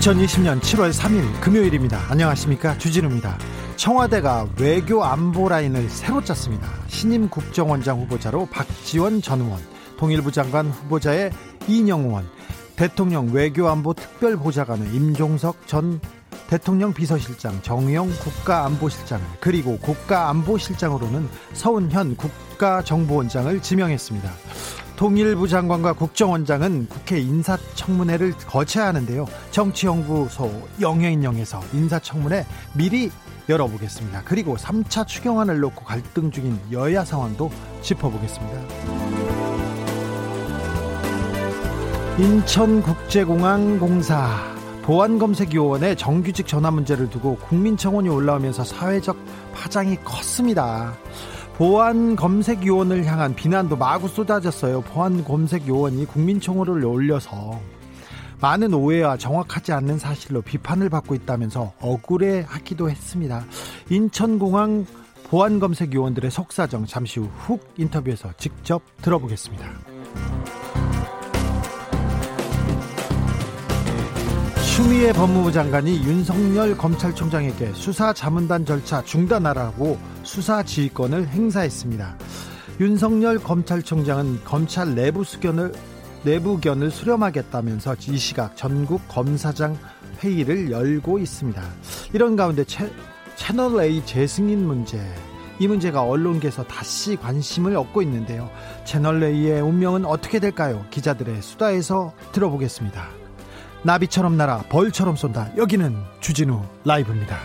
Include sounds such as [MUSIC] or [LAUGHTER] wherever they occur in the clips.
2020년 7월 3일 금요일입니다. 안녕하십니까. 주진우입니다. 청와대가 외교 안보 라인을 새로 짰습니다. 신임 국정원장 후보자로 박지원 전 의원, 통일부 장관 후보자의 이영 의원, 대통령 외교안보 특별보좌관의 임종석 전 대통령 비서실장 정의용 국가안보실장을 그리고 국가안보실장으로는 서운현 국가정보원장을 지명했습니다. 통일부 장관과 국정원장은 국회 인사청문회를 거쳐야 하는데요. 정치연구소 영해인영에서 인사청문회 미리 열어보겠습니다. 그리고 3차 추경안을 놓고 갈등 중인 여야 상황도 짚어보겠습니다. 인천국제공항공사 보안검색요원의 정규직 전화 문제를 두고 국민청원이 올라오면서 사회적 파장이 컸습니다. 보안 검색 요원을 향한 비난도 마구 쏟아졌어요. 보안 검색 요원이 국민청원을 올려서 많은 오해와 정확하지 않는 사실로 비판을 받고 있다면서 억울해하기도 했습니다. 인천공항 보안 검색 요원들의 속사정 잠시 후훅 인터뷰에서 직접 들어보겠습니다. 추미애 법무부 장관이 윤석열 검찰총장에게 수사 자문단 절차 중단하라고 수사 지휘권을 행사했습니다. 윤석열 검찰총장은 검찰 내부 수견을 내부견을 수렴하겠다면서 이 시각 전국 검사장 회의를 열고 있습니다. 이런 가운데 채, 채널 A 재승인 문제 이 문제가 언론계에서 다시 관심을 얻고 있는데요. 채널 A의 운명은 어떻게 될까요? 기자들의 수다에서 들어보겠습니다. 나비처럼 날아 벌처럼 쏜다. 여기는 주진우 라이브입니다.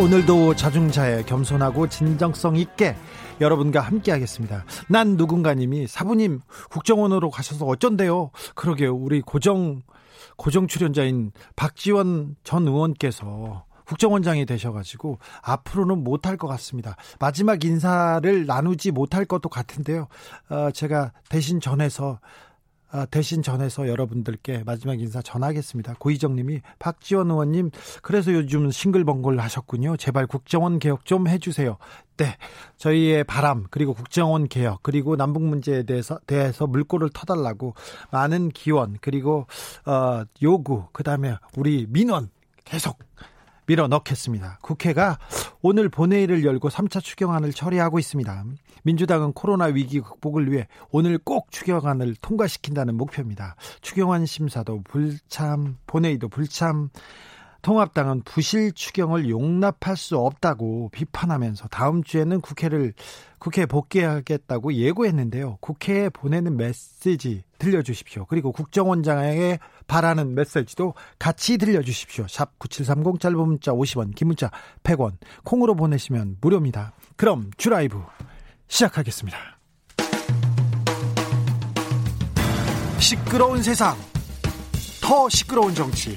오늘도 자중자애 겸손하고 진정성 있게 여러분과 함께 하겠습니다. 난 누군가님이 사부님 국정원으로 가셔서 어쩐대요? 그러게요. 우리 고정 고정 출연자인 박지원 전 의원께서 국정원장이 되셔가지고 앞으로는 못할 것 같습니다. 마지막 인사를 나누지 못할 것도 같은데요. 어, 제가 대신 전해서 아, 대신 전해서 여러분들께 마지막 인사 전하겠습니다. 고희정 님이 박지원 의원님, 그래서 요즘 싱글벙글 하셨군요. 제발 국정원 개혁 좀 해주세요. 네. 저희의 바람, 그리고 국정원 개혁, 그리고 남북 문제에 대해서, 대해서 물꼬를 터달라고 많은 기원, 그리고, 어, 요구, 그 다음에 우리 민원 계속 밀어 넣겠습니다. 국회가 오늘 본회의를 열고 3차 추경안을 처리하고 있습니다. 민주당은 코로나 위기 극복을 위해 오늘 꼭 추경안을 통과시킨다는 목표입니다. 추경안 심사도 불참, 본회의도 불참, 통합당은 부실 추경을 용납할 수 없다고 비판하면서 다음 주에는 국회를 국회에 복귀하겠다고 예고했는데요. 국회에 보내는 메시지 들려주십시오. 그리고 국정원장에게 바라는 메시지도 같이 들려주십시오. 샵 9730 짧은 문자 50원, 긴 문자 100원, 콩으로 보내시면 무료입니다. 그럼 주라이브 시작하겠습니다. 시끄러운 세상, 더 시끄러운 정치,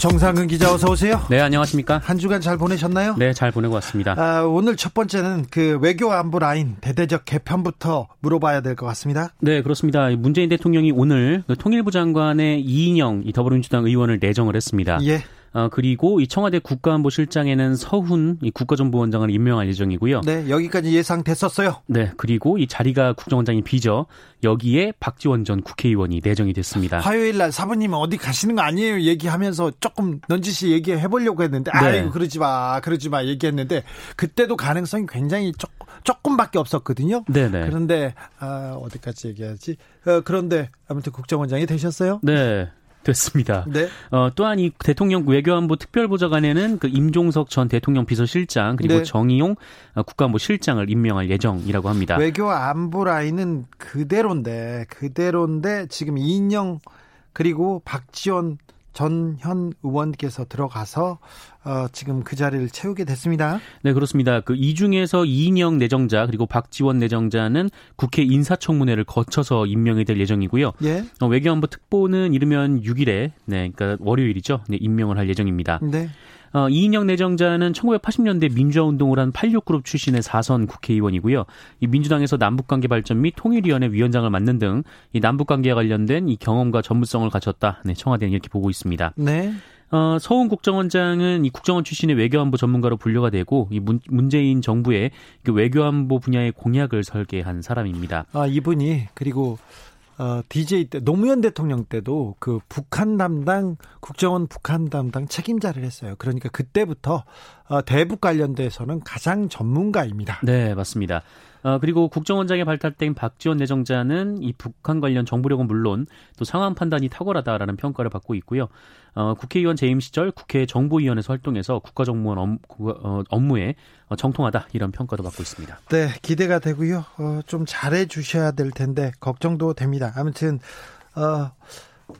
정상근 기자 어서 오세요. 네, 안녕하십니까? 한 주간 잘 보내셨나요? 네, 잘 보내고 왔습니다. 아, 오늘 첫 번째는 그 외교 안보 라인 대대적 개편부터 물어봐야 될 것 같습니다. 네, 그렇습니다. 문재인 대통령이 오늘 그 통일부 장관의 이인영 더불어민주당 의원을 내정을 했습니다. 예. 어, 그리고 이 청와대 국가안보실장에는 서훈 이 국가정보원장을 임명할 예정이고요. 네, 여기까지 예상됐었어요. 네, 그리고 이 자리가 국정원장이 비죠. 여기에 박지원 전 국회의원이 내정이 됐습니다. 화요일 날 사부님 어디 가시는 거 아니에요? 얘기하면서 조금 넌지시 얘기해 보려고 했는데 네. 아이고 그러지 마, 그러지 마 얘기했는데 그때도 가능성이 굉장히 조, 조금밖에 없었거든요. 네네. 그런데 아, 어디까지 얘기하지? 어, 그런데 아무튼 국정원장이 되셨어요? 네. 됐습니다. 네. 어, 또한 이 대통령 외교안보 특별보좌관에는 그 임종석 전 대통령 비서실장 그리고 네. 정의용 어, 국가안보 실장을 임명할 예정이라고 합니다. 외교 안보 라인은 그대로인데 그대로인데 지금 이인영 그리고 박지원 전현 의원께서 들어가서 어, 지금 그 자리를 채우게 됐습니다. 네, 그렇습니다. 그 이 중에서 이인영 내정자 그리고 박지원 내정자는 국회 인사청문회를 거쳐서 임명이 될 예정이고요. 예. 어, 외교안보 특보는 이르면 6일에 네, 그러니까 월요일이죠. 네, 임명을 할 예정입니다. 네. 어, 이인영 내정자는 1980년대 민주화 운동을 한 86그룹 출신의 4선 국회의원이고요. 이 민주당에서 남북관계 발전 및 통일위원회 위원장을 맡는 등 이 남북관계와 관련된 이 경험과 전문성을 갖췄다. 네, 청와대는 이렇게 보고 있습니다. 네. 어, 서훈 국정원장은 이 국정원 출신의 외교안보 전문가로 분류가 되고 이 문, 문재인 정부의 그 외교안보 분야의 공약을 설계한 사람입니다. 아 이분이 그리고 어, DJ 때 노무현 대통령 때도 그 북한 담당 국정원 북한 담당 책임자를 했어요. 그러니까 그때부터 어, 대북 관련돼서는 가장 전문가입니다. 네, 맞습니다. 어, 그리고 국정원장에 발탁된 박지원 내정자는 이 북한 관련 정보력은 물론 또 상황 판단이 탁월하다라는 평가를 받고 있고요. 어, 국회의원 재임 시절 국회 정보위원회에서 활동해서 국가정보원 업, 어, 업무에 어, 정통하다 이런 평가도 받고 있습니다. 네, 기대가 되고요. 어, 좀 잘해 주셔야 될 텐데 걱정도 됩니다. 아무튼 어,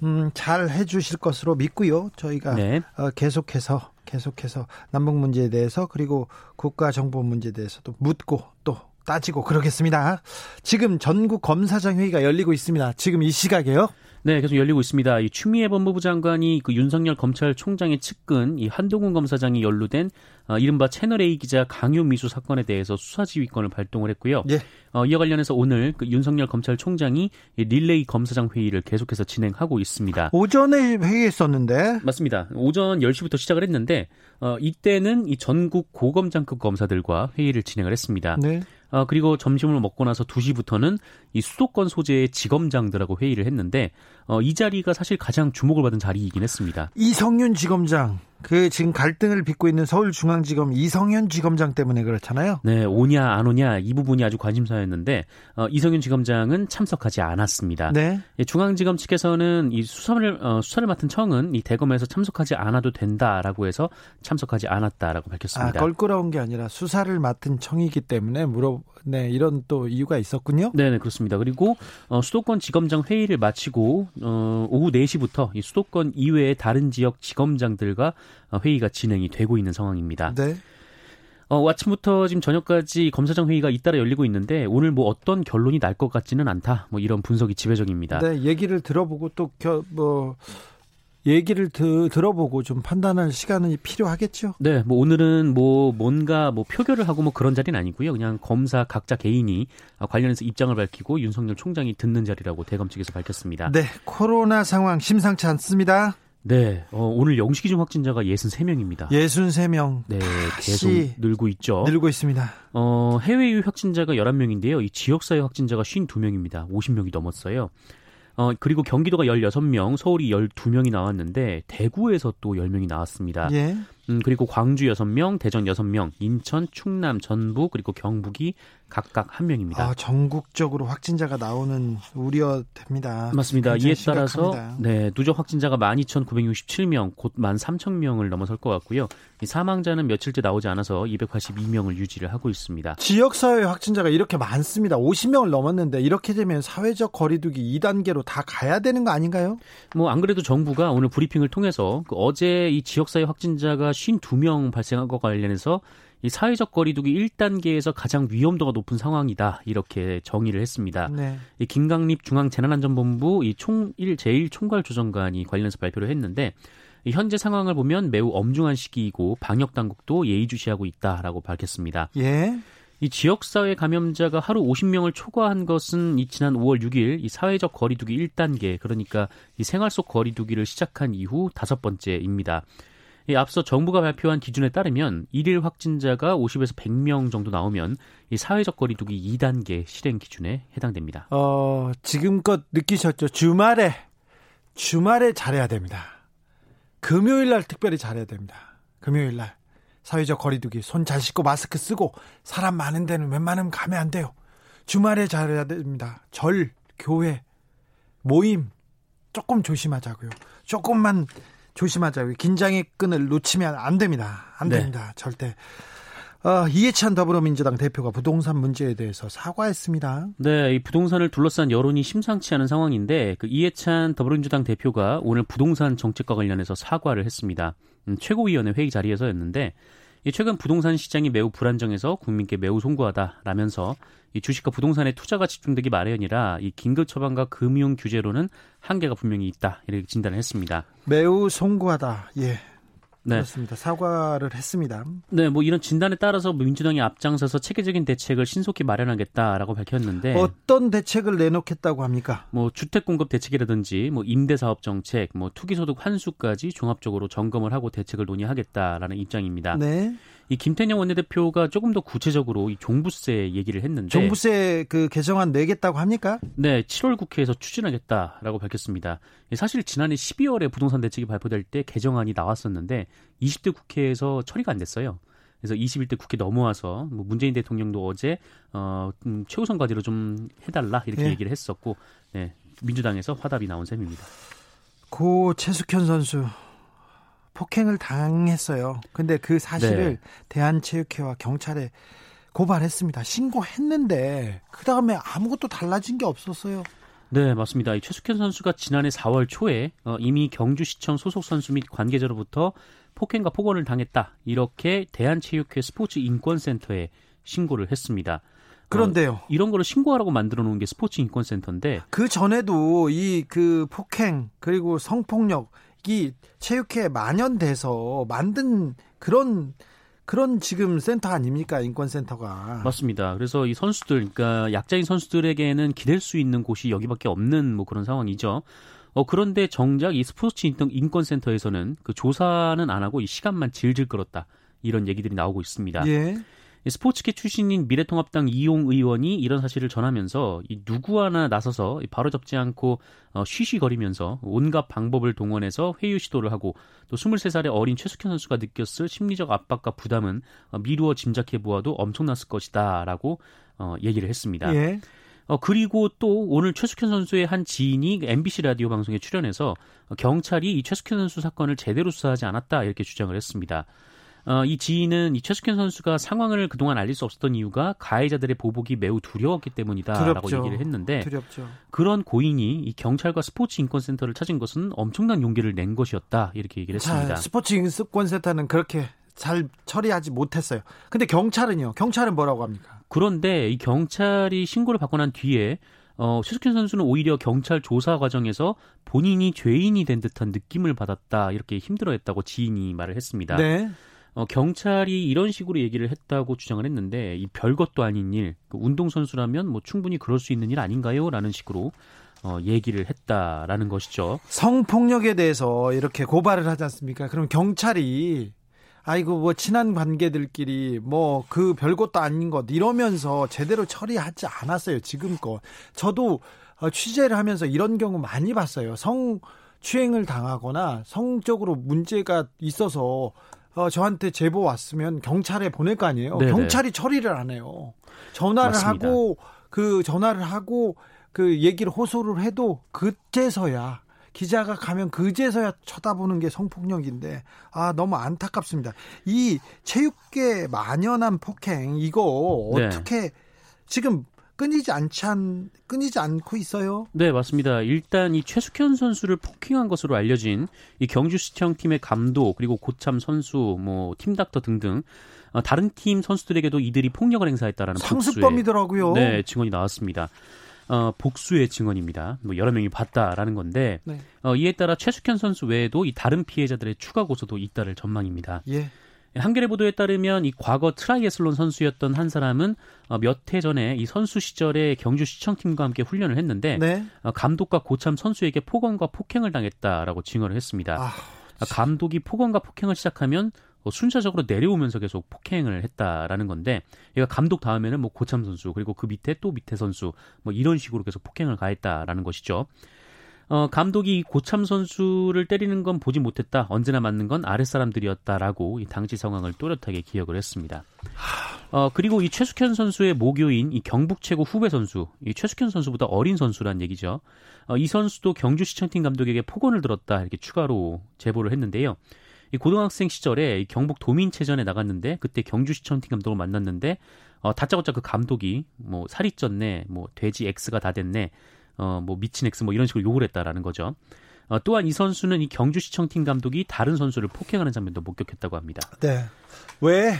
음, 잘 해주실 것으로 믿고요. 저희가 네. 어, 계속해서 계속해서 남북 문제에 대해서 그리고 국가 정보 문제에 대해서도 묻고 또 따지고 그러겠습니다. 지금 전국 검사장 회의가 열리고 있습니다. 지금 이 시각에요. 네, 계속 열리고 있습니다. 이 추미애 법무부 장관이 그 윤석열 검찰총장의 측근 이 한동훈 검사장이 연루된 어, 이른바 채널 A 기자 강요 미수 사건에 대해서 수사 지휘권을 발동을 했고요. 예. 어, 이와 관련해서 오늘 그 윤석열 검찰총장이 릴레이 검사장 회의를 계속해서 진행하고 있습니다. 오전에 회의했었는데 맞습니다. 오전 10시부터 시작을 했는데 어, 이때는 이 전국 고검장급 검사들과 회의를 진행을 했습니다. 네. 어, 그리고 점심을 먹고 나서 2시부터는 이 수도권 소재의 지검장들하고 회의를 했는데 어, 이 자리가 사실 가장 주목을 받은 자리이긴 했습니다. 이성윤 지검장 그 지금 갈등을 빚고 있는 서울중앙지검 이성윤 지검장 때문에 그렇잖아요. 네, 오냐 안 오냐 이 부분이 아주 관심사였는데 어, 이성윤 지검장은 참석하지 않았습니다. 네. 예, 중앙지검 측에서는 이 수사를 어, 수사를 맡은 청은 이 대검에서 참석하지 않아도 된다라고 해서 참석하지 않았다라고 밝혔습니다. 아, 껄끄러운 게 아니라 수사를 맡은 청이기 때문에 물어 네 이런 또 이유가 있었군요. 네, 네 그렇습니다. 그리고 어, 수도권 지검장 회의를 마치고 어, 오후 4시부터 이 수도권 이외의 다른 지역 지검장들과 어, 회의가 진행이 되고 있는 상황입니다. 네. 어, 아침부터 지금 저녁까지 검사장 회의가 잇따라 열리고 있는데 오늘 뭐 어떤 결론이 날 것 같지는 않다. 뭐 이런 분석이 지배적입니다. 네, 얘기를 들어보고 또뭐 얘기를 드, 들어보고 좀 판단할 시간이 필요하겠죠. 네, 뭐 오늘은 뭐 뭔가 뭐 표결을 하고 뭐 그런 자리는 아니고요. 그냥 검사 각자 개인이 관련해서 입장을 밝히고 윤석열 총장이 듣는 자리라고 대검 측에서 밝혔습니다. 네, 코로나 상황 심상치 않습니다. 네, 어, 오늘 영시 기준 확진자가 63명입니다. 63명. 네, 계속 늘고 있죠. 늘고 있습니다. 어, 해외 유 확진자가 11명인데요. 이 지역사회 확진자가 52명입니다. 50명이 넘었어요. 어, 그리고 경기도가 16명, 서울이 12명이 나왔는데 대구에서 또 10명이 나왔습니다. 예. 음, 그리고 광주 6명, 대전 6명, 인천, 충남, 전북, 그리고 경북이 각각 한 명입니다. 아, 전국적으로 확진자가 나오는 우려됩니다. 맞습니다. 이에 따라서 네, 누적 확진자가 12,967명, 곧 13,000명을 넘어설 것 같고요. 이 사망자는 며칠째 나오지 않아서 282명을 유지를 하고 있습니다. 지역 사회 확진자가 이렇게 많습니다. 50명을 넘었는데 이렇게 되면 사회적 거리두기 2단계로 다 가야 되는 거 아닌가요? 뭐 안 그래도 정부가 오늘 브리핑을 통해서 그 어제 이 지역 사회 확진자가 52명 발생한 것과 관련해서 이 사회적 거리두기 1단계에서 가장 위험도가 높은 상황이다 이렇게 정의를 했습니다. 네. 이 김강립 중앙재난안전본부 이 총일 제일 총괄 조정관이 관련해서 발표를 했는데 현재 상황을 보면 매우 엄중한 시기이고 방역 당국도 예의주시하고 있다라고 밝혔습니다. 예. 이 지역사회 감염자가 하루 50명을 초과한 것은 이 지난 5월 6일 이 사회적 거리두기 1단계 그러니까 이 생활 속 거리두기를 시작한 이후 다섯 번째입니다. 이 앞서 정부가 발표한 기준에 따르면 일일 확진자가 50에서 100명 정도 나오면 이 사회적 거리두기 2단계 실행 기준에 해당됩니다. 어, 지금껏 느끼셨죠? 주말에 주말에 잘해야 됩니다. 금요일 날 특별히 잘해야 됩니다. 금요일 날 사회적 거리두기 손 잘 씻고 마스크 쓰고 사람 많은 데는 웬만하면 가면 안 돼요. 주말에 잘해야 됩니다. 절, 교회, 모임 조금 조심하자고요. 조금만 조심하자고요. 긴장의 끈을 놓치면 안 됩니다. 안 네. 됩니다. 절대. 어, 이해찬 더불어민주당 대표가 부동산 문제에 대해서 사과했습니다. 네, 이 부동산을 둘러싼 여론이 심상치 않은 상황인데 그 이해찬 더불어민주당 대표가 오늘 부동산 정책과 관련해서 사과를 했습니다. 음, 최고위원회 회의 자리에서였는데 최근 부동산 시장이 매우 불안정해서 국민께 매우 송구하다라면서 이 주식과 부동산의 투자가 집중되기 마련이라 이 긴급 처방과 금융 규제로는 한계가 분명히 있다 이렇게 진단을 했습니다. 매우 송구하다. 예. 네. 그렇습니다. 사과를 했습니다. 네, 뭐 이런 진단에 따라서 민주당이 앞장서서 체계적인 대책을 신속히 마련하겠다라고 밝혔는데 어떤 대책을 내놓겠다고 합니까? 뭐 주택 공급 대책이라든지 뭐 임대 사업 정책, 뭐 투기 소득 환수까지 종합적으로 점검을 하고 대책을 논의하겠다라는 입장입니다. 네. 이 김태년 원내대표가 조금 더 구체적으로 이 종부세 얘기를 했는데 종부세 그 개정안 내겠다고 합니까? 네, 7월 국회에서 추진하겠다라고 밝혔습니다. 사실 지난해 12월에 부동산 대책이 발표될 때 개정안이 나왔었는데 20대 국회에서 처리가 안 됐어요. 그래서 21대 국회 넘어와서 뭐 문재인 대통령도 어제 어 음, 최우선 과제로 좀 해달라 이렇게 네. 얘기를 했었고 네, 민주당에서 화답이 나온 셈입니다. 고 최숙현 선수 폭행을 당했어요. 근데 그 사실을 네. 대한체육회와 경찰에 고발했습니다. 신고했는데 그 다음에 아무것도 달라진 게 없었어요. 네, 맞습니다. 이 최숙현 선수가 지난해 4월 초에 어, 이미 경주시청 소속 선수 및 관계자로부터 폭행과 폭언을 당했다. 이렇게 대한체육회 스포츠 인권센터에 신고를 했습니다. 그런데요. 어, 이런 거를 신고하라고 만들어 놓은 게 스포츠 인권센터인데 그 전에도 이 그 폭행 그리고 성폭력 이 체육회에 만연돼서 만든 그런 그런 지금 센터 아닙니까 인권센터가 맞습니다. 그래서 이 선수들, 그러니까 약자인 선수들에게는 기댈 수 있는 곳이 여기밖에 없는 뭐 그런 상황이죠. 어 그런데 정작 이 스포츠 인권센터에서는 그 조사는 안 하고 이 시간만 질질 끌었다 이런 얘기들이 나오고 있습니다. 예. 스포츠계 출신인 미래통합당 이용 의원이 이런 사실을 전하면서 이 누구 하나 나서서 바로 잡지 않고 어, 쉬쉬거리면서 온갖 방법을 동원해서 회유 시도를 하고 또 23살의 어린 최숙현 선수가 느꼈을 심리적 압박과 부담은 어, 미루어 짐작해 보아도 엄청났을 것이다라고 어, 얘기를 했습니다. 예. 어, 그리고 또 오늘 최숙현 선수의 한 지인이 MBC 라디오 방송에 출연해서 경찰이 이 최숙현 선수 사건을 제대로 수사하지 않았다 이렇게 주장을 했습니다. 어, 이 지인은 이 최숙현 선수가 상황을 그동안 알릴 수 없었던 이유가 가해자들의 보복이 매우 두려웠기 때문이다라고 두렵죠. 얘기를 했는데 두렵죠. 그런 고인이 이 경찰과 스포츠 인권센터를 찾은 것은 엄청난 용기를 낸 것이었다 이렇게 얘기를 했습니다. 자, 스포츠 인권센터는 그렇게 잘 처리하지 못했어요. 근데 경찰은요? 경찰은 뭐라고 합니까? 그런데 이 경찰이 신고를 받고 난 뒤에 어, 최숙현 선수는 오히려 경찰 조사 과정에서 본인이 죄인이 된 듯한 느낌을 받았다 이렇게 힘들어했다고 지인이 말을 했습니다. 네. 어, 경찰이 이런 식으로 얘기를 했다고 주장을 했는데 이 별것도 아닌 일, 그 운동선수라면 뭐 충분히 그럴 수 있는 일 아닌가요? 라는 식으로 어, 얘기를 했다라는 것이죠. 성폭력에 대해서 이렇게 고발을 하지 않습니까? 그럼 경찰이 아이고 뭐 친한 관계들끼리 뭐 그 별것도 아닌 것 이러면서 제대로 처리하지 않았어요 지금껏 저도 어, 취재를 하면서 이런 경우 많이 봤어요 성 추행을 당하거나 성적으로 문제가 있어서 어, 저한테 제보 왔으면 경찰에 보낼 거 아니에요. 네네. 경찰이 처리를 안 해요. 전화를 맞습니다. 하고 그 전화를 하고 그 얘기를 호소를 해도 그제서야 기자가 가면 그제서야 쳐다보는 게 성폭력인데 아 너무 안타깝습니다. 이 체육계 만연한 폭행 이거 네. 어떻게 네. 지금 끊이지 않지 않, 끊이지 않고 있어요. 네, 맞습니다. 일단 이 최숙현 선수를 폭행한 것으로 알려진 이 경주시청 팀의 감독 그리고 고참 선수, 뭐 팀닥터 등등 어, 다른 팀 선수들에게도 이들이 폭력을 행사했다라는 상습범이더라고요. 네, 증언이 나왔습니다. 어, 복수의 증언입니다. 뭐 여러 명이 봤다라는 건데 네. 어, 이에 따라 최숙현 선수 외에도 이 다른 피해자들의 추가 고소도 잇따를 전망입니다. 예. 한겨레 보도에 따르면 이 과거 트라이애슬론 선수였던 한 사람은 어, 몇해 전에 이 선수 시절에 경주 시청팀과 함께 훈련을 했는데 네. 어, 감독과 고참 선수에게 폭언과 폭행을 당했다라고 증언을 했습니다. 아, 감독이 폭언과 폭행을 시작하면 어, 순차적으로 내려오면서 계속 폭행을 했다라는 건데 얘가 감독 다음에는 뭐 고참 선수 그리고 그 밑에 또 밑에 선수 뭐 이런 식으로 계속 폭행을 가했다라는 것이죠. 어, 감독이 고참 선수를 때리는 건 보지 못했다. 언제나 맞는 건 아랫사람들이었다라고 이 당시 상황을 또렷하게 기억을 했습니다. 어, 그리고 이 최숙현 선수의 모교인 이 경북 최고 후배 선수, 이 최숙현 선수보다 어린 선수란 얘기죠. 어, 이 선수도 경주시청팀 감독에게 폭언을 들었다 이렇게 추가로 제보를 했는데요. 이 고등학생 시절에 경북 도민체전에 나갔는데 그때 경주시청팀 감독을 만났는데 어, 다짜고짜 그 감독이 뭐 살이 쪘네, 뭐 돼지 X가 다 됐네, 어, 뭐 미친 X 뭐 이런 식으로 욕을 했다라는 거죠. 어, 또한 이 선수는 이 경주시청 팀 감독이 다른 선수를 폭행하는 장면도 목격했다고 합니다. 네. 왜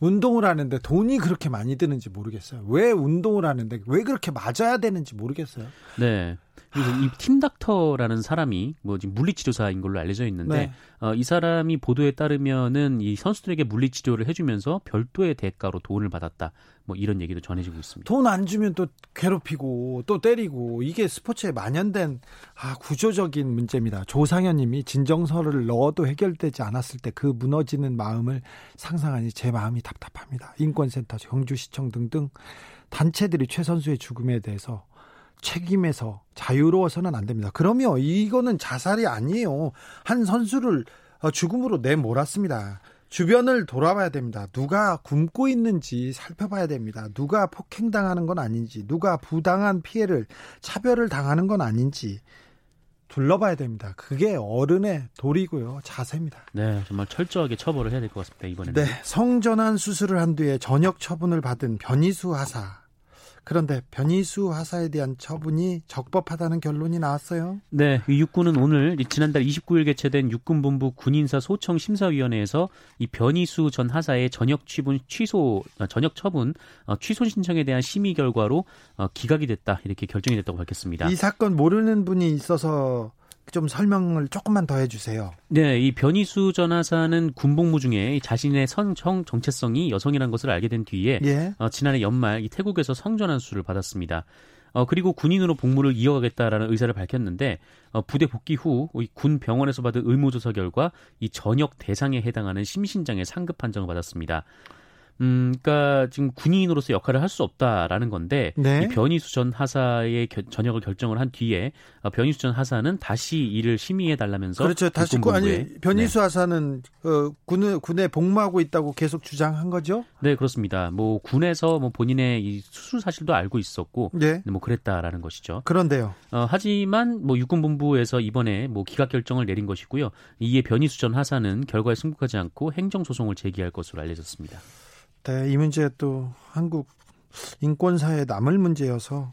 운동을 하는데 돈이 그렇게 많이 드는지 모르겠어요. 왜 운동을 하는데 왜 그렇게 맞아야 되는지 모르겠어요. 네. 이 팀 닥터라는 사람이 뭐 지금 물리치료사인 걸로 알려져 있는데 네. 어, 이 사람이 보도에 따르면은 이 선수들에게 물리치료를 해주면서 별도의 대가로 돈을 받았다. 뭐 이런 얘기도 전해지고 있습니다. 돈 안 주면 또 괴롭히고 또 때리고 이게 스포츠에 만연된 아, 구조적인 문제입니다. 조상현님이 진정서를 넣어도 해결되지 않았을 때 그 무너지는 마음을 상상하니 제 마음이 답답합니다. 인권센터, 경주시청 등등 단체들이 최 선수의 죽음에 대해서 책임에서 자유로워서는 안 됩니다. 그러면 이거는 자살이 아니에요. 한 선수를 어, 죽음으로 내몰았습니다. 주변을 돌아봐야 됩니다. 누가 굶고 있는지 살펴봐야 됩니다. 누가 폭행당하는 건 아닌지, 누가 부당한 피해를, 차별을 당하는 건 아닌지 둘러봐야 됩니다. 그게 어른의 도리고요. 자세입니다. 네, 정말 철저하게 처벌을 해야 될 것 같습니다. 이번에는. 네, 성전환 수술을 한 뒤에 전역 처분을 받은 변희수 하사. 그런데 변희수 하사에 대한 처분이 적법하다는 결론이 나왔어요. 네, 육군은 오늘 지난달 29일 개최된 육군본부 군인사 소청 심사위원회에서 이 변희수 전 하사의 전역 취분 취소 어, 전역 처분 어, 취소 신청에 대한 심의 결과로 어, 기각이 됐다 이렇게 결정이 됐다고 밝혔습니다. 이 사건 모르는 분이 있어서 좀 설명을 조금만 더 해주세요. 네, 이 변희수 전 하사는 군복무 중에 자신의 성청 정체성이 여성이라는 것을 알게 된 뒤에 예. 어, 지난해 연말 이 태국에서 성전환 수술을 받았습니다. 어, 그리고 군인으로 복무를 이어가겠다라는 의사를 밝혔는데 어, 부대 복귀 후 군 병원에서 받은 의무조사 결과 이 전역 대상에 해당하는 심신장애 상급 판정을 받았습니다. 음, 그러니까 지금 군인으로서 역할을 할 수 없다라는 건데 네. 이 변희수 전 하사의 겨, 전역을 결정을 한 뒤에 어, 변희수 전 하사는 다시 일을 심의해 달라면서 그렇죠. 다시 군 아니 변희수 네. 하사는 어, 군에 군에 복무하고 있다고 계속 주장한 거죠? 네, 그렇습니다. 뭐 군에서 뭐 본인의 이 수술 사실도 알고 있었고 네. 뭐 그랬다라는 것이죠. 그런데요. 어, 하지만 뭐 육군 본부에서 이번에 뭐 기각 결정을 내린 것이고요. 이에 변희수 전 하사는 결과에 승복하지 않고 행정 소송을 제기할 것으로 알려졌습니다. 네, 이 문제 또 한국 인권사에 남을 문제여서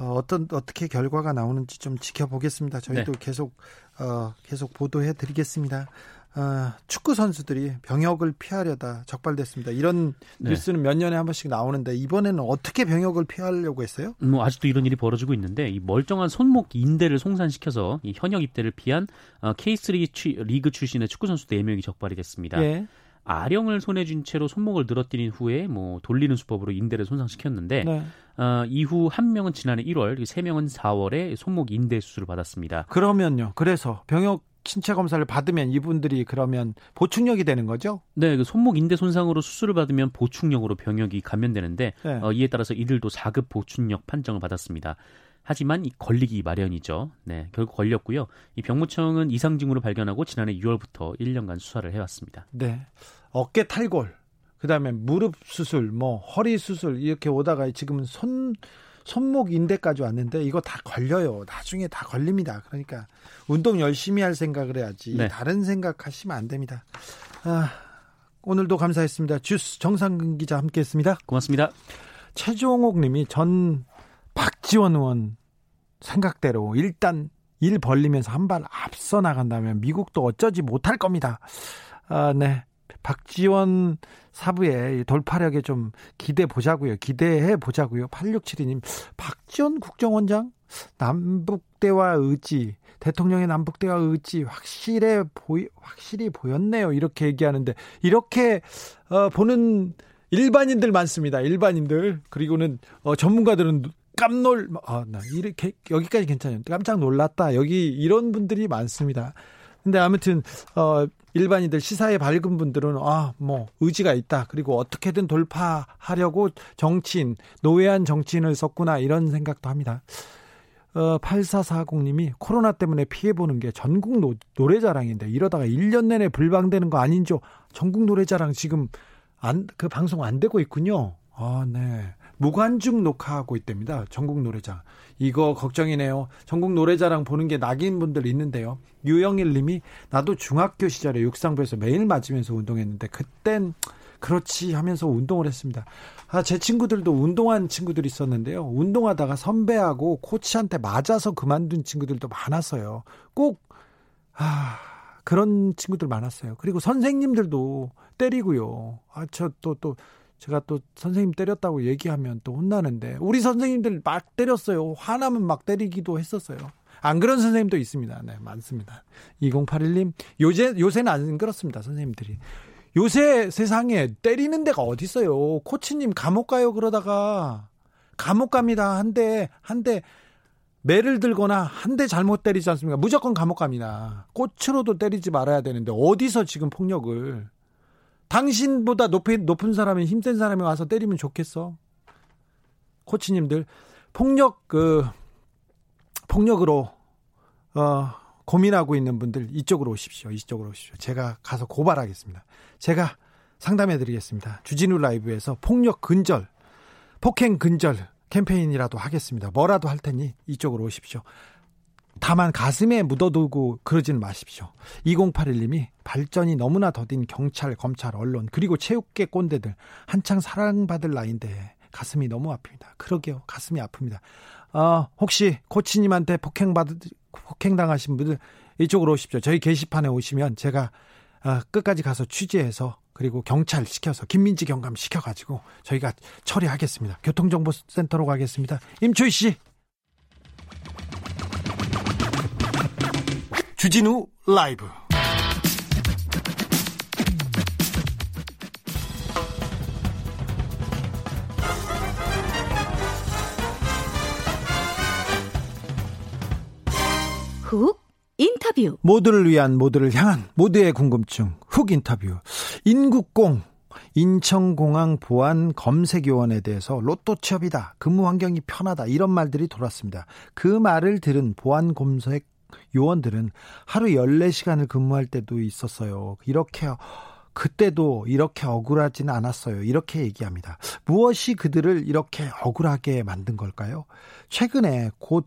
어, 어떤 어떻게 결과가 나오는지 좀 지켜보겠습니다. 저희도 네. 계속 어, 계속 보도해 드리겠습니다. 어, 축구 선수들이 병역을 피하려다 적발됐습니다. 이런 네. 뉴스는 몇 년에 한 번씩 나오는데 이번에는 어떻게 병역을 피하려고 했어요? 뭐 아직도 이런 일이 벌어지고 있는데 이 멀쩡한 손목 인대를 송산시켜서 이 현역 입대를 피한 어, K3 리그 출신의 축구 선수 4명이 적발이 됐습니다. 예. 아령을 손에 쥔 채로 손목을 늘어뜨린 후에 뭐 돌리는 수법으로 인대를 손상시켰는데 네. 어, 이후 한 명은 지난해 1월, 세 명은 4월에 손목 인대 수술을 받았습니다. 그러면요. 그래서 병역 신체 검사를 받으면 이분들이 그러면 보충력이 되는 거죠? 네, 그 손목 인대 손상으로 수술을 받으면 보충력으로 병역이 감면되는데 네. 어, 이에 따라서 이들도 4급 보충력 판정을 받았습니다. 하지만 이 걸리기 마련이죠. 네, 결국 걸렸고요. 이 병무청은 이상 징후를 발견하고 지난해 6월부터 1년간 수사를 해왔습니다. 네, 어깨 탈골, 그다음에 무릎 수술, 뭐 허리 수술 이렇게 오다가 지금은 손 손목 인대까지 왔는데 이거 다 걸려요. 나중에 다 걸립니다. 그러니까 운동 열심히 할 생각을 해야지 네. 다른 생각하시면 안 됩니다. 아, 오늘도 감사했습니다. 주스 정상근 기자 함께했습니다. 고맙습니다. 최종옥 님이 전 박지원 의원 생각대로 일단 일 벌리면서 한 발 앞서 나간다면 미국도 어쩌지 못할 겁니다. 아, 네. 박지원 사부의 돌파력에 좀 기대 보자고요. 기대해 보자고요. 8672님, 박지원 국정원장 남북 대화 의지, 대통령의 남북 대화 의지 확실해 보이 확실히 보였네요. 이렇게 얘기하는데 이렇게 어, 보는 일반인들 많습니다. 일반인들 그리고는 어, 전문가들은 깜놀 아, 나 이렇게 여기까지 괜찮아요. 깜짝 놀랐다. 여기 이런 분들이 많습니다. 근데 아무튼 어 일반인들 시사에 밝은 분들은 아 뭐 의지가 있다 그리고 어떻게든 돌파하려고 정치인 노예한 정치인을 썼구나 이런 생각도 합니다. 어 8440님이 코로나 때문에 피해 보는 게 전국 노, 노래자랑인데 이러다가 1년 내내 불방되는 거 아닌죠? 전국 노래자랑 지금 안 그 방송 안 되고 있군요. 아 네. 무관중 녹화하고 있답니다. 전국 노래장. 이거 걱정이네요. 전국 노래자랑 보는 게 낙인 분들 있는데요. 유영일 님이 나도 중학교 시절에 육상부에서 매일 맞으면서 운동했는데 그땐 그렇지 하면서 운동을 했습니다. 아, 제 친구들도 운동한 친구들이 있었는데요. 운동하다가 선배하고 코치한테 맞아서 그만둔 친구들도 많았어요. 꼭, 아, 그런 친구들 많았어요. 그리고 선생님들도 때리고요. 아, 저 또, 또, 제가 또 선생님 때렸다고 얘기하면 또 혼나는데 우리 선생님들 막 때렸어요. 화나면 막 때리기도 했었어요. 안 그런 선생님도 있습니다. 네, 많습니다. 2081님, 요새, 요새는 안 그렇습니다. 선생님들이. 요새 세상에 때리는 데가 어디 있어요. 코치님 감옥 가요 그러다가 감옥 갑니다. 한 대, 한 대, 매를 들거나 한 대 잘못 때리지 않습니까? 무조건 감옥 갑니다. 꽃으로도 때리지 말아야 되는데 어디서 지금 폭력을 당신보다 높은, 높은 사람이 힘센 사람이 와서 때리면 좋겠어. 코치님들 폭력 그 폭력으로 어 고민하고 있는 분들 이쪽으로 오십시오. 이쪽으로 오십시오. 제가 가서 고발하겠습니다. 제가 상담해 드리겠습니다. 주진우 라이브에서 폭력 근절, 폭행 근절 캠페인이라도 하겠습니다. 뭐라도 할 테니 이쪽으로 오십시오. 다만 가슴에 묻어두고 그러지는 마십시오. 2081님이 발전이 너무나 더딘 경찰, 검찰, 언론, 그리고 체육계 꼰대들 한창 사랑받을 나이인데 가슴이 너무 아픕니다. 그러게요. 가슴이 아픕니다. 어, 혹시 코치님한테 폭행받, 폭행당하신 분들 이쪽으로 오십시오. 저희 게시판에 오시면 제가 어, 끝까지 가서 취재해서 그리고 경찰 시켜서 김민지 경감 시켜가지고 저희가 처리하겠습니다. 교통정보센터로 가겠습니다. 임초희 씨. 주진우 라이브. 훅 인터뷰. 모두를 위한 모두를 향한 모두의 궁금증. 훅 인터뷰. 인국공 인천공항 보안 검색요원에 대해서 로또 취업이다 근무 환경이 편하다 이런 말들이 돌았습니다. 그 말을 들은 보안 검색 요원들은 하루 14시간을 근무할 때도 있었어요. 이렇게 그때도 이렇게 억울하지는 않았어요. 이렇게 얘기합니다. 무엇이 그들을 이렇게 억울하게 만든 걸까요? 최근에 곧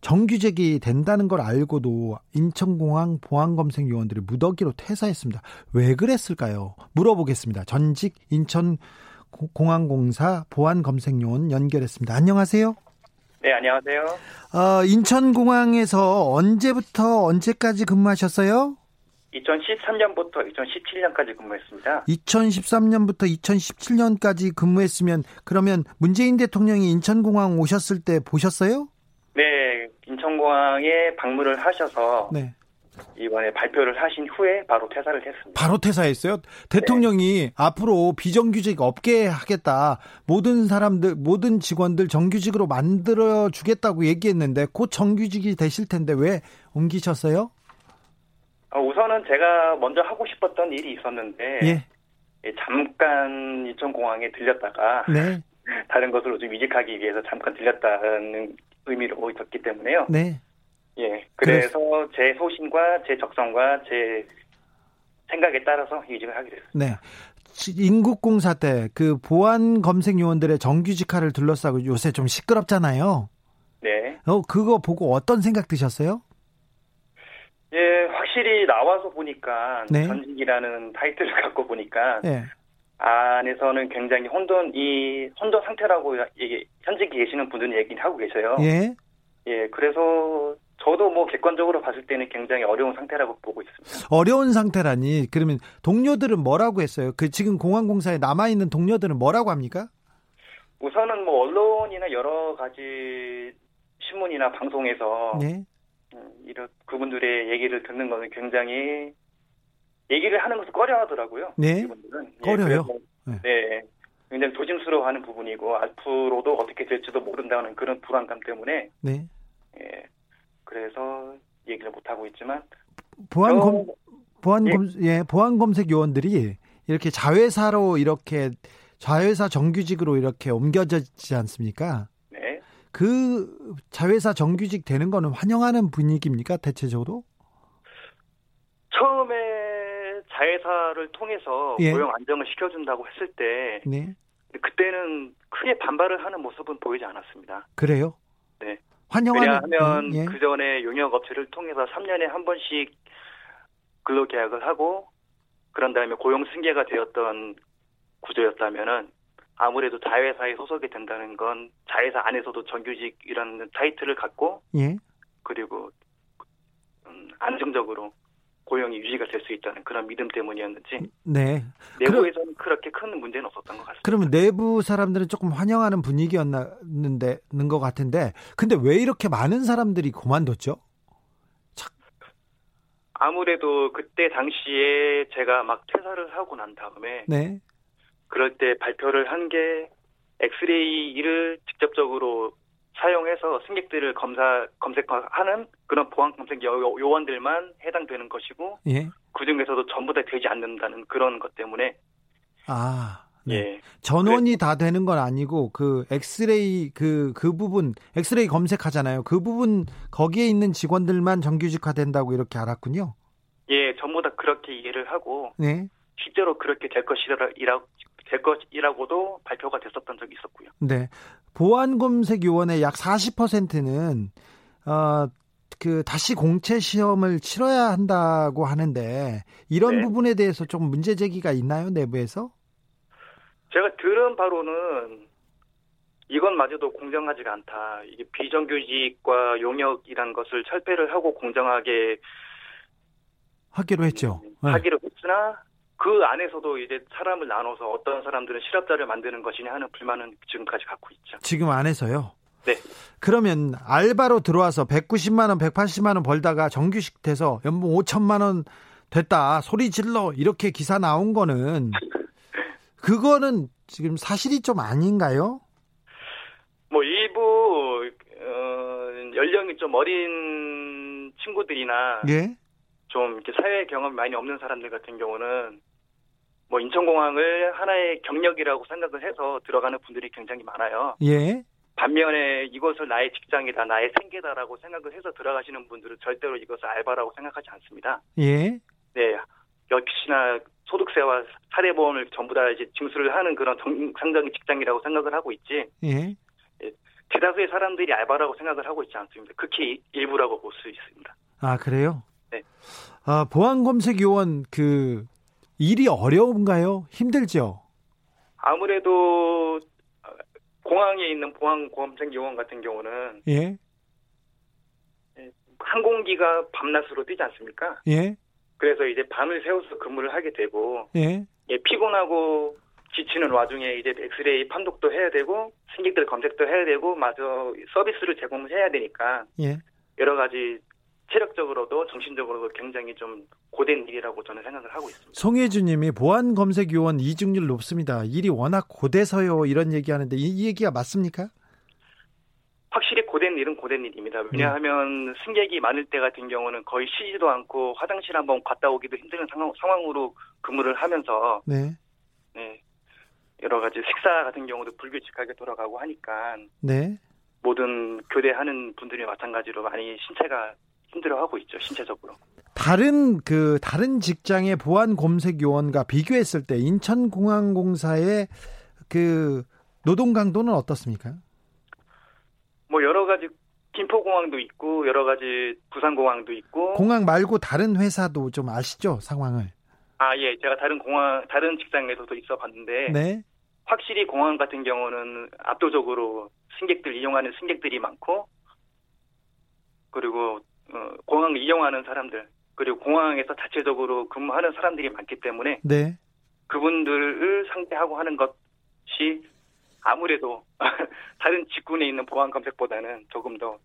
정규직이 된다는 걸 알고도 인천공항 보안검색 요원들이 무더기로 퇴사했습니다. 왜 그랬을까요? 물어보겠습니다. 전직 인천 공항공사 보안검색요원 연결했습니다. 안녕하세요. 네, 안녕하세요. 어, 인천공항에서 언제부터 언제까지 근무하셨어요? 2013년부터 2017년까지 근무했습니다. 2013년부터 2017년까지 근무했으면 그러면 문재인 대통령이 인천공항 오셨을 때 보셨어요? 네, 인천공항에 방문을 하셔서 네. 이번에 발표를 하신 후에 바로 퇴사를 했습니다. 바로 퇴사했어요? 대통령이 네. 앞으로 비정규직 없게 하겠다. 모든 사람들, 모든 직원들 정규직으로 만들어 주겠다고 얘기했는데 곧 정규직이 되실 텐데 왜 옮기셨어요? 어, 우선은 제가 먼저 하고 싶었던 일이 있었는데 예. 예 잠깐 인천공항에 들렸다가 네. [LAUGHS] 다른 것으로 좀 이직하기 위해서 잠깐 들렸다는 의미로 있었기 때문에요. 네. 예. 그래서 그래서 제 소신과 제 적성과 제 생각에 따라서 이직을 하게 됐습니다. 네. 인국공사 때 그 보안 검색 요원들의 정규직화를 둘러싸고 요새 좀 시끄럽잖아요. 네. 어 그거 보고 어떤 생각 드셨어요? 예, 확실히 나와서 보니까 네. 전직이라는 타이틀을 [LAUGHS] 갖고 보니까 네. 안에서는 굉장히 혼돈 이 혼돈 상태라고 얘기 현직에 계시는 분들은 얘기를 하고 계셔요. 예. 예, 그래서 저도 뭐 객관적으로 봤을 때는 굉장히 어려운 상태라고 보고 있습니다. 어려운 상태라니 그러면 동료들은 뭐라고 했어요? 그 지금 공항공사에 남아 있는 동료들은 뭐라고 합니까? 우선은 뭐 언론이나 여러 가지 신문이나 방송에서 네. 음, 이런 그분들의 얘기를 듣는 것은 굉장히 얘기를 하는 것을 꺼려하더라고요. 네. 이분들은 예, 꺼려요. 예, 네. 네. 굉장히 조심스러워하는 부분이고 앞으로도 어떻게 될지도 모른다는 그런 불안감 때문에 네. 예. 그래서 얘기를 못 하고 있지만 보안 검 보안 예. 검 예, 보안 검색 요원들이 이렇게 자회사로 이렇게 자회사 정규직으로 이렇게 옮겨지지 않습니까? 네. 그 자회사 정규직 되는 거는 환영하는 분위기입니까? 대체적으로? 처음에 자회사를 통해서 예. 고용 안정을 시켜준다고 했을 때 네. 그때는 크게 반발을 하는 모습은 보이지 않았습니다. 그래요? 네. 환영하는 왜냐하면 예. 그 전에 용역 업체를 통해서 3년에 한 번씩 근로 계약을 하고 그런 다음에 고용 승계가 되었던 구조였다면은 아무래도 자회사에 소속이 된다는 건 자회사 안에서도 정규직이라는 타이틀을 갖고 예. 그리고 음, 안정적으로 고용이 유지가 될 수 있다는 그런 믿음 때문이었는지 네. 내부에서는 그럼, 그렇게 큰 문제는 없었던 것 같습니다. 그러면 내부 사람들은 조금 환영하는 분위기였는데 는것 같은데 근데 왜 이렇게 많은 사람들이 그만뒀죠? 아무래도 그때 당시에 제가 막 퇴사를 하고 난 다음에 네. 그럴 때 발표를 한 게 엑스레이를 직접적으로 사용해서 승객들을 검사 검색하는 그런 보안 검색 요원들만 해당되는 것이고 예. 그 중에서도 전부 다 되지 않는다는 그런 것 때문에 아 네. 예. 전원이 그래. 다 되는 건 아니고 그 엑스레이 그그 그 부분 엑스레이 검색하잖아요. 그 부분 거기에 있는 직원들만 정규직화 된다고 이렇게 알았군요. 예, 전부 다 그렇게 이해를 하고 네. 실제로 그렇게 될 것이라 될 것이라고도 발표가 됐었던 적이 있었고요. 네. 보안 검색 요원의 약 40%는 어, 그 다시 공채 시험을 치러야 한다고 하는데 이런 네. 부분에 대해서 좀 문제 제기가 있나요 내부에서? 제가 들은 바로는 이것마저도 공정하지가 않다. 이게 비정규직과 용역이란 것을 철폐를 하고 공정하게 하기로 했죠. 네. 하기로 했으나 그 안에서도 이제 사람을 나눠서 어떤 사람들은 실업자를 만드는 것이냐 하는 불만은 지금까지 갖고 있죠. 지금 안에서요? 네. 그러면 알바로 들어와서 190만 원, 180만 원 벌다가 정규직 돼서 연봉 5천만 원 됐다. 소리 질러. 이렇게 기사 나온 거는 [LAUGHS] 그거는 지금 사실이 좀 아닌가요? 뭐 일부 어, 연령이 좀 어린 친구들이나 예? 좀 이렇게 사회 경험이 많이 없는 사람들 같은 경우는 뭐 인천공항을 하나의 경력이라고 생각을 해서 들어가는 분들이 굉장히 많아요. 예. 반면에 이것을 나의 직장이다, 나의 생계다라고 생각을 해서 들어가시는 분들은 절대로 이것을 알바라고 생각하지 않습니다. 예. 네. 역시나 소득세와 사례보험을 전부 다 이제 징수를 하는 그런 정상적인 직장이라고 생각을 하고 있지. 예. 예. 대다수의 사람들이 알바라고 생각을 하고 있지 않습니다. 극히 일부라고 볼 수 있습니다. 아, 그래요? 네. 아, 보안 검색 요원 그 일이 어려운가요? 힘들죠? 아무래도 공항에 있는 보안 검색 요원 같은 경우는 예. 예 항공기가 밤낮으로 뛰지 않습니까? 예. 그래서 이제 밤을 새워서 근무를 하게 되고 예. 예, 피곤하고 지치는 와중에 이제 엑스레이 판독도 해야 되고 승객들 검색도 해야 되고 마저 서비스를 제공을 해야 되니까 예. 여러 가지 체력적으로도 정신적으로도 굉장히 좀 고된 일이라고 저는 생각을 하고 있습니다. 송혜주님이 보안 검색 요원 이중률 높습니다. 일이 워낙 고돼서요 이런 얘기하는데 이, 이 얘기가 맞습니까? 확실히 고된 일은 고된 일입니다. 왜냐하면 네. 승객이 많을 때 같은 경우는 거의 쉬지도 않고 화장실 한번 갔다 오기도 힘든 상황, 상황으로 근무를 하면서 네. 네. 여러 가지 식사 같은 경우도 불규칙하게 돌아가고 하니까 네. 모든 교대하는 분들이 마찬가지로 많이 신체가 힘들어하고 있죠 신체적으로. 다른 그 다른 직장의 보안 검색 요원과 비교했을 때 인천공항공사의 그 노동 강도는 어떻습니까? 뭐 여러 가지 김포공항도 있고 여러 가지 부산공항도 있고 공항 말고 다른 회사도 좀 아시죠 상황을? 아 예, 제가 다른 공항 다른 직장에서도 있어봤는데 네. 확실히 공항 같은 경우는 압도적으로 승객들 이용하는 승객들이 많고 그리고 어, 공항을 이용하는 사람들 그리고 공항에서 자체적으로 근무하는 사람들이 많기 때문에 네. 그분들을 상대하고 하는 것이 아무래도 [LAUGHS] 다른 직군에 있는 보안 검색보다는 조금 더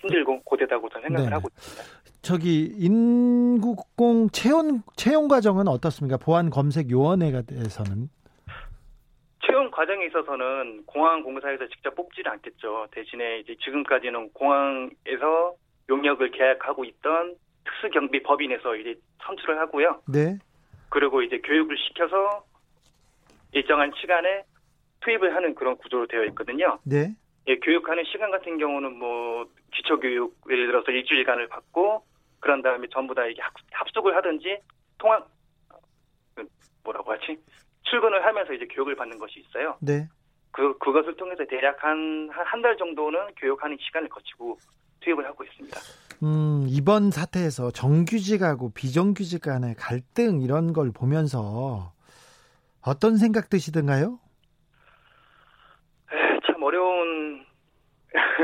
힘들고 고되다고 저는 생각을 네. 하고 있습니다. 저기 인국공 채용 채용 과정은 어떻습니까? 보안 검색 요원회가 대해서는 채용 과정에 있어서는 공항 공사에서 직접 뽑지는 않겠죠. 대신에 이제 지금까지는 공항에서 용역을 계약하고 있던 특수경비 법인에서 이제 선출을 하고요. 네. 그리고 이제 교육을 시켜서 일정한 시간에 투입을 하는 그런 구조로 되어 있거든요. 네. 예, 교육하는 시간 같은 경우는 뭐 기초 교육 예를 들어서 일주일간을 받고 그런 다음에 전부 다 이게 합숙을 하든지 통학 그 뭐라고 하지 출근을 하면서 이제 교육을 받는 것이 있어요. 네. 그 그것을 통해서 대략 한 한 달 정도는 교육하는 시간을 거치고 투입을 하고 있습니다. 음, 이번 사태에서 정규직하고 비정규직 간의 갈등 이런 걸 보면서 어떤 생각 드시던가요? 참 어려운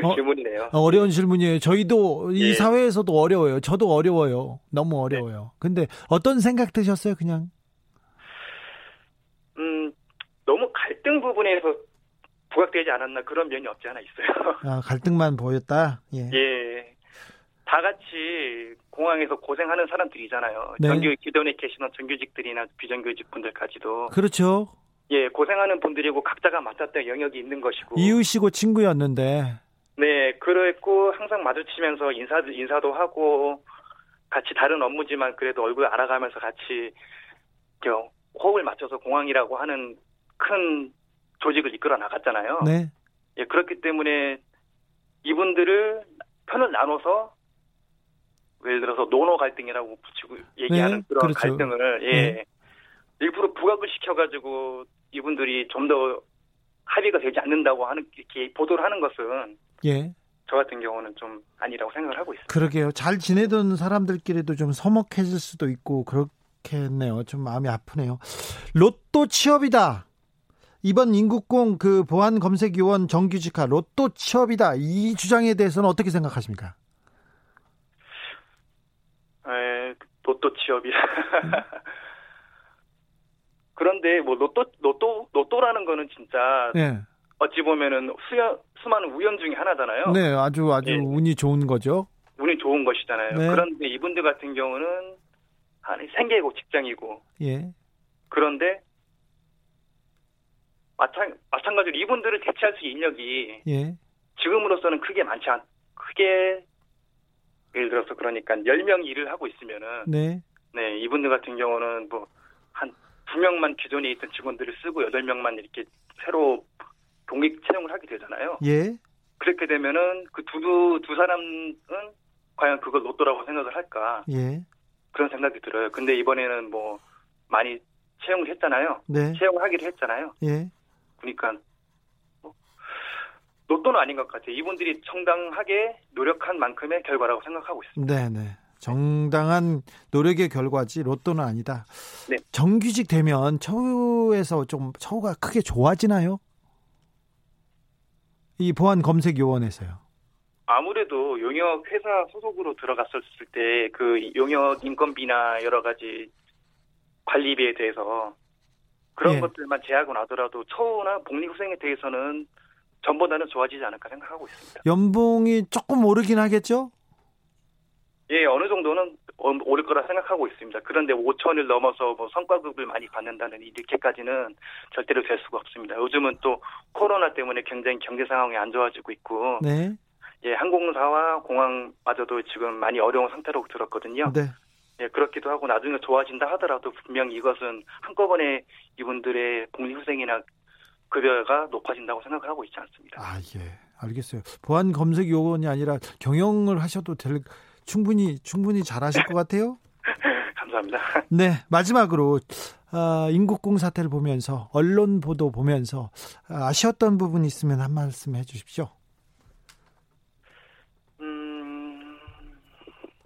어, [LAUGHS] 질문이네요. 어, 어려운 질문이에요. 저희도 이 예. 사회에서도 어려워요. 저도 어려워요. 너무 어려워요. 네. 근데 어떤 생각 드셨어요, 그냥? 음, 너무 갈등 부분에서 부각되지 않았나 그런 면이 없지 않아 있어요. [LAUGHS] 아, 갈등만 보였다? 예. 예. 다 같이 공항에서 고생하는 사람들이잖아요. 네. 정규 기존에 계시는 정규직들이나 비정규직 분들까지도. 그렇죠. 예, 고생하는 분들이고 각자가 맡았던 영역이 있는 것이고. 이웃이고 친구였는데. 네, 그랬고 항상 마주치면서 인사 인사도 하고 같이 다른 업무지만 그래도 얼굴 알아가면서 같이 호흡을 맞춰서 공항이라고 하는 큰 조직을 이끌어 나갔잖아요. 네. 예, 그렇기 때문에 이분들을 편을 나눠서 예를 들어서 노노 갈등이라고 붙이고 얘기하는 네, 그런 그렇죠. 갈등을 예 네. 일부러 부각을 시켜가지고 이분들이 좀 더 합의가 되지 않는다고 하는 이렇게 보도를 하는 것은 예. 저 같은 경우는 좀 아니라고 생각을 하고 있습니다. 그러게요. 잘 지내던 사람들끼리도 좀 서먹해질 수도 있고 그렇겠네요. 좀 마음이 아프네요. 로또 취업이다. 이번 인국공 그 보안 검색 요원 정규직화 로또 취업이다. 이 주장에 대해서는 어떻게 생각하십니까? 에, 로또 취업이다. [LAUGHS] 그런데 뭐 로또 로또 로또라는 거는 진짜 네. 어찌 보면은 수연, 수많은 우연 중에 하나잖아요. 네, 아주 아주 네. 운이 좋은 거죠. 운이 좋은 것이잖아요. 네. 그런데 이분들 같은 경우는 아니 생계고 직장이고. 예. 그런데 마찬 마찬가지로 이분들을 대체할 수 인력이 예. 지금으로서는 크게 많지 않 크게 예를 들어서 그러니까 10명 일을 하고 있으면은 네. 네, 이분들 같은 경우는 뭐한두 명만 기존에 있던 직원들을 쓰고 8명만 이렇게 새로 독립 채용을 하게 되잖아요. 예. 그렇게 되면은 그 두 두 사람은 과연 그걸 로또라고 생각을 할까? 예. 그런 생각이 들어요. 근데 이번에는 뭐 많이 채용을 했잖아요. 네. 채용을 하기로 했잖아요. 예. 그러니까 뭐 로또는 아닌 것 같아요. 이분들이 정당하게 노력한 만큼의 결과라고 생각하고 있습니다. 네, 네. 정당한 노력의 결과지 로또는 아니다. 네. 정규직 되면 처우에서 좀 처우가 크게 좋아지나요? 이 보안 검색 요원에서요. 아무래도 용역 회사 소속으로 들어갔었을 때 그 용역 인건비나 여러 가지 관리비에 대해서 그런 예. 것들만 제하고 나더라도 처우나 복리후생에 대해서는 전보다는 좋아지지 않을까 생각하고 있습니다. 연봉이 조금 오르긴 하겠죠? 예, 어느 정도는 오를 거라 생각하고 있습니다. 그런데 5천을 넘어서 뭐 성과급을 많이 받는다는 이렇게까지는 절대로 될 수가 없습니다. 요즘은 또 코로나 때문에 굉장히 경제 상황이 안 좋아지고 있고, 네. 예, 항공사와 공항마저도 지금 많이 어려운 상태로 들었거든요. 네. 예, 그렇기도 하고 나중에 좋아진다 하더라도 분명 이것은 한꺼번에 이분들의 복리후생이나 급여가 높아진다고 생각을 하고 있지 않습니다. 아, 예. 알겠어요. 보안 검색 요원이 아니라 경영을 하셔도 될 충분히 충분히 잘하실 것 같아요. [LAUGHS] 감사합니다. 네, 마지막으로 어, 인국공 사태를 보면서 언론 보도 보면서 아, 아쉬웠던 부분 있으면 한 말씀 해주십시오. 음...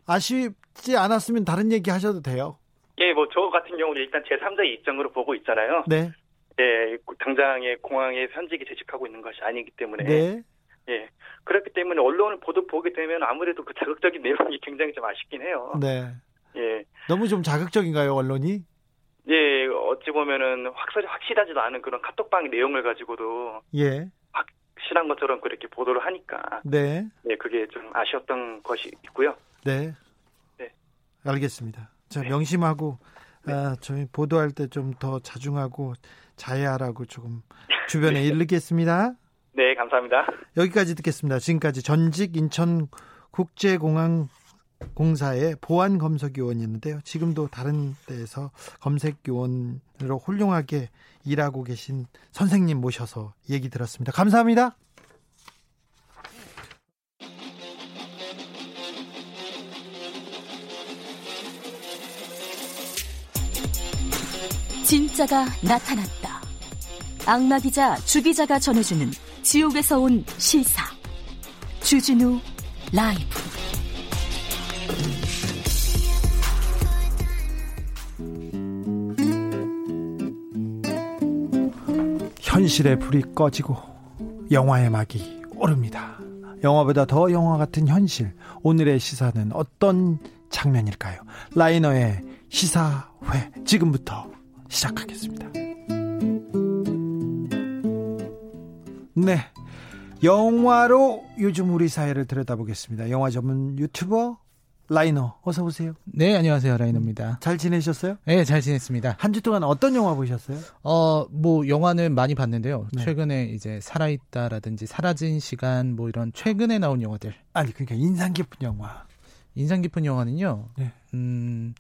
아쉽 지 않았으면 다른 얘기 하셔도 돼요. 예, 뭐 저 같은 경우는 일단 제3자의 입장으로 보고 있잖아요. 네. 예, 당장에 공항에 현직이 재직하고 있는 것이 아니기 때문에. 네. 예. 그렇기 때문에 언론을 보도 보게 되면 아무래도 그 자극적인 [LAUGHS] 내용이 굉장히 좀 아쉽긴 해요. 네. 예. 너무 좀 자극적인가요, 언론이? 예, 어찌 보면은 확실히 확실하지도 않은 그런 카톡방 내용을 가지고도 예. 확실한 것처럼 그렇게 보도를 하니까 네. 예, 그게 좀 아쉬웠던 것이 있고요. 네. 네. 알겠습니다. 자, 네. 명심하고 네. 아, 저희 보도할 때 좀 더 자중하고 자해하라고 조금 주변에 일르겠습니다. 네, 감사합니다. 여기까지 듣겠습니다. 지금까지 전직 인천 국제공항 공사의 보안 검색 요원이었는데요. 지금도 다른 데에서 검색 요원으로 훌륭하게 일하고 계신 선생님 모셔서 얘기 들었습니다. 감사합니다. 진짜가 나타났다. 악마 기자 주 기자가 전해주는 지옥에서 온 실사. 주진우 라이브. 현실의 불이 꺼지고 영화의 막이 오릅니다. 영화보다 더 영화 같은 현실. 오늘의 시사는 어떤 장면일까요? 라이너의 시사회 지금부터 시작하겠습니다. 네. 영화로 요즘 우리 사회를 들여다보겠습니다. 영화 전문 유튜버 라이너 어서 오세요. 네, 안녕하세요. 라이너입니다. 잘 지내셨어요? 네, 잘 지냈습니다. 한 주 동안 어떤 영화 보셨어요? 어, 뭐 영화는 많이 봤는데요. 네. 최근에 이제 살아있다라든지 사라진 시간 뭐 이런 최근에 나온 영화들. 아니, 그러니까 인상 깊은 영화. 인상 깊은 영화는요. 네. 음,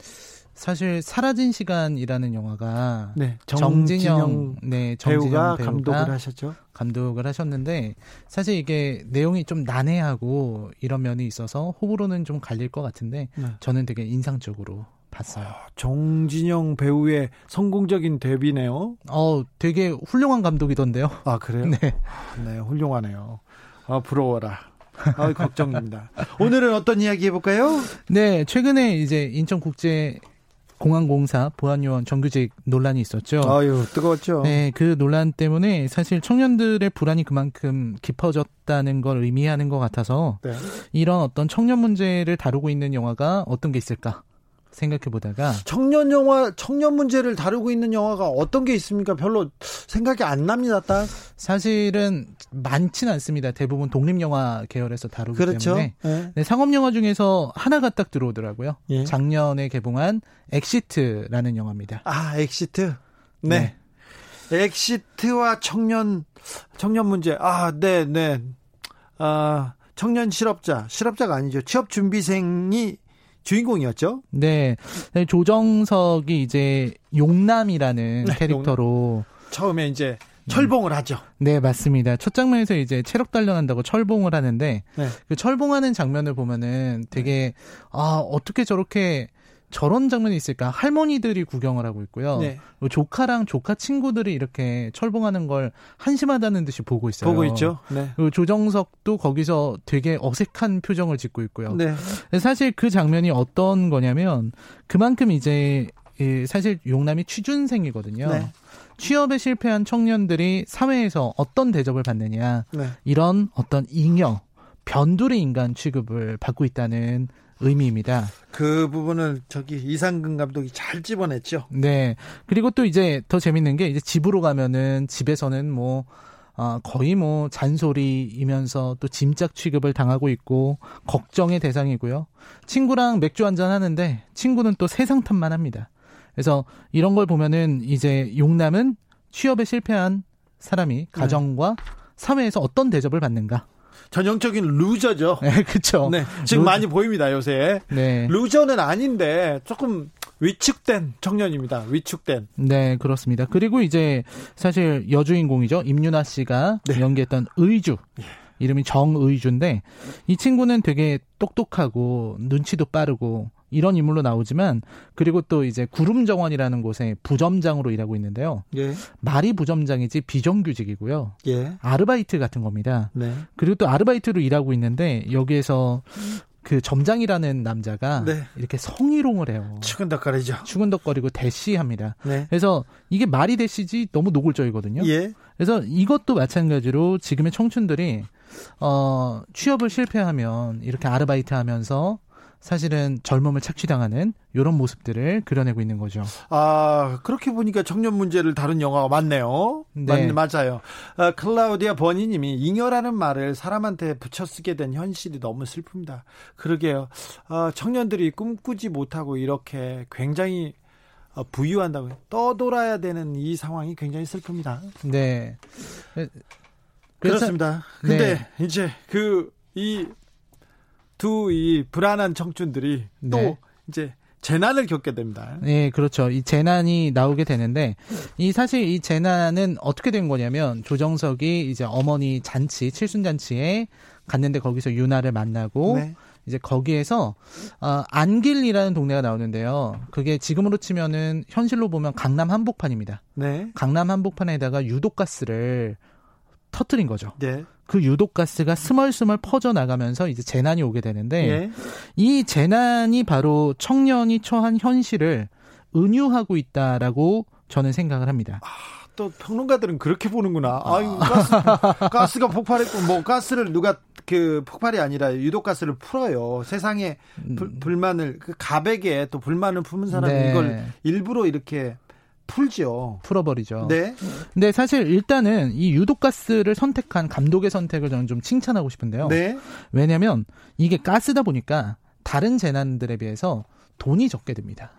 사실 사라진 시간이라는 영화가 네, 정진영, 네, 정진영 배우가, 배우가 감독을 하셨죠. 감독을 하셨는데 사실 이게 내용이 좀 난해하고 이런 면이 있어서 호불호는 좀 갈릴 것 같은데 네. 저는 되게 인상적으로 봤어요. 아, 정진영 배우의 성공적인 데뷔네요. 어, 되게 훌륭한 감독이던데요. 아 그래요? [LAUGHS] 네, 네, 훌륭하네요. 아 부러워라. [LAUGHS] 아, 걱정입니다. 오늘은 어떤 이야기 해볼까요? 네, 최근에 이제 인천국제 공항공사 보안요원 정규직 논란이 있었죠. 아유, 뜨거웠죠. 네, 그 논란 때문에 사실 청년들의 불안이 그만큼 깊어졌다는 걸 의미하는 것 같아서 네. 이런 어떤 청년 문제를 다루고 있는 영화가 어떤 게 있을까? 생각해 보다가 청년 영화 청년 문제를 다루고 있는 영화가 어떤 게 있습니까? 별로 생각이 안 납니다. 딱 사실은 많지는 않습니다. 대부분 독립 영화 계열에서 다루기 그렇죠. 때문에 네. 네, 상업 영화 중에서 하나가 딱 들어오더라고요. 예. 작년에 개봉한 엑시트라는 영화입니다. 아 엑시트 네. 네. 엑시트와 청년 청년 문제 아 네네 네. 아 청년 실업자 실업자가 아니죠 취업 준비생이 주인공이었죠? 네. 조정석이 이제 용남이라는 네, 캐릭터로 처음에 이제 철봉을 하죠. 네, 맞습니다. 첫 장면에서 이제 체력 단련한다고 철봉을 하는데 네. 그 철봉하는 장면을 보면은 되게 아, 어떻게 저렇게 저런 장면이 있을까? 할머니들이 구경을 하고 있고요. 네. 조카랑 조카 친구들이 이렇게 철봉하는 걸 한심하다는 듯이 보고 있어요. 보고 있죠. 네. 그리고 조정석도 거기서 되게 어색한 표정을 짓고 있고요. 네. 사실 그 장면이 어떤 거냐면 그만큼 이제 사실 용남이 취준생이거든요. 네. 취업에 실패한 청년들이 사회에서 어떤 대접을 받느냐 네. 이런 어떤 잉여 변두리 인간 취급을 받고 있다는 의미입니다. 그 부분을 저기 이상근 감독이 잘 집어냈죠. 네. 그리고 또 이제 더 재밌는 게 이제 집으로 가면은 집에서는 뭐 아, 거의 뭐 잔소리이면서 또 짐작 취급을 당하고 있고 걱정의 대상이고요. 친구랑 맥주 한잔 하는데 친구는 또 세상 탓만 합니다. 그래서 이런 걸 보면은 이제 용남은 취업에 실패한 사람이 네. 가정과 네. 사회에서 어떤 대접을 받는가 전형적인 loser죠. 네, 그렇죠. 네, 지금 loser. 많이 보입니다 요새. 네. loser는 아닌데 조금 위축된 청년입니다. 위축된. 네, 그렇습니다. 그리고 이제 사실 여주인공이죠. 임윤아 씨가 네. 연기했던 의주. 예. 이름이 정의주인데 이 친구는 되게 똑똑하고 눈치도 빠르고 이런 인물로 나오지만 그리고 또 이제 구름 정원이라는 곳에 부점장으로 일하고 있는데요. 예. 말이 부점장이지 비정규직이고요. 예. 아르바이트 같은 겁니다. 네. 그리고 또 아르바이트로 일하고 있는데 여기에서 그 점장이라는 남자가 네. 이렇게 성희롱을 해요. 추근덕거리죠. 추근덕거리고 대시합니다. 네. 그래서 이게 말이 대시지 너무 노골적이거든요. 예. 그래서 이것도 마찬가지로 지금의 청춘들이 어 취업을 실패하면 이렇게 아르바이트 하면서 사실은 젊음을 착취당하는 이런 모습들을 그려내고 있는 거죠. 아 그렇게 보니까 청년 문제를 다룬 영화가 많네요. 네. 맞, 맞아요. 아, 클라우디아 버니님이 잉여라는 말을 사람한테 붙여 쓰게 된 현실이 너무 슬픕니다. 그러게요. 아, 청년들이 꿈꾸지 못하고 이렇게 굉장히 어, 부유한다고 떠돌아야 되는 이 상황이 굉장히 슬픕니다. 네. 그렇습니다. 근데 네. 이제 그 이 두 이 불안한 청춘들이 또 네. 이제 재난을 겪게 됩니다. 네, 그렇죠. 이 재난이 나오게 되는데 이 사실 이 재난은 어떻게 된 거냐면 조정석이 이제 어머니 잔치 칠순 잔치에 갔는데 거기서 유나를 만나고 네. 이제 거기에서 어, 안길이라는 동네가 나오는데요. 그게 지금으로 치면은 현실로 보면 강남 한복판입니다. 네. 강남 한복판에다가 유독가스를 터트린 거죠. 네. 그 유독가스가 스멀스멀 퍼져 나가면서 이제 재난이 오게 되는데 예. 이 재난이 바로 청년이 처한 현실을 은유하고 있다라고 저는 생각을 합니다. 아, 또 평론가들은 그렇게 보는구나. 아유 가스, [LAUGHS] 가스가 폭발했고 뭐 가스를 누가 그 폭발이 아니라 유독 가스를 풀어요. 세상에 불, 음. 불만을 그 가백에 또 불만을 품은 사람이 네. 이걸 일부러 이렇게 풀죠. 풀어버리죠. 네. 근데 사실 일단은 이 유독가스를 선택한 감독의 선택을 저는 좀 칭찬하고 싶은데요. 네. 왜냐면 이게 가스다 보니까 다른 재난들에 비해서 돈이 적게 듭니다.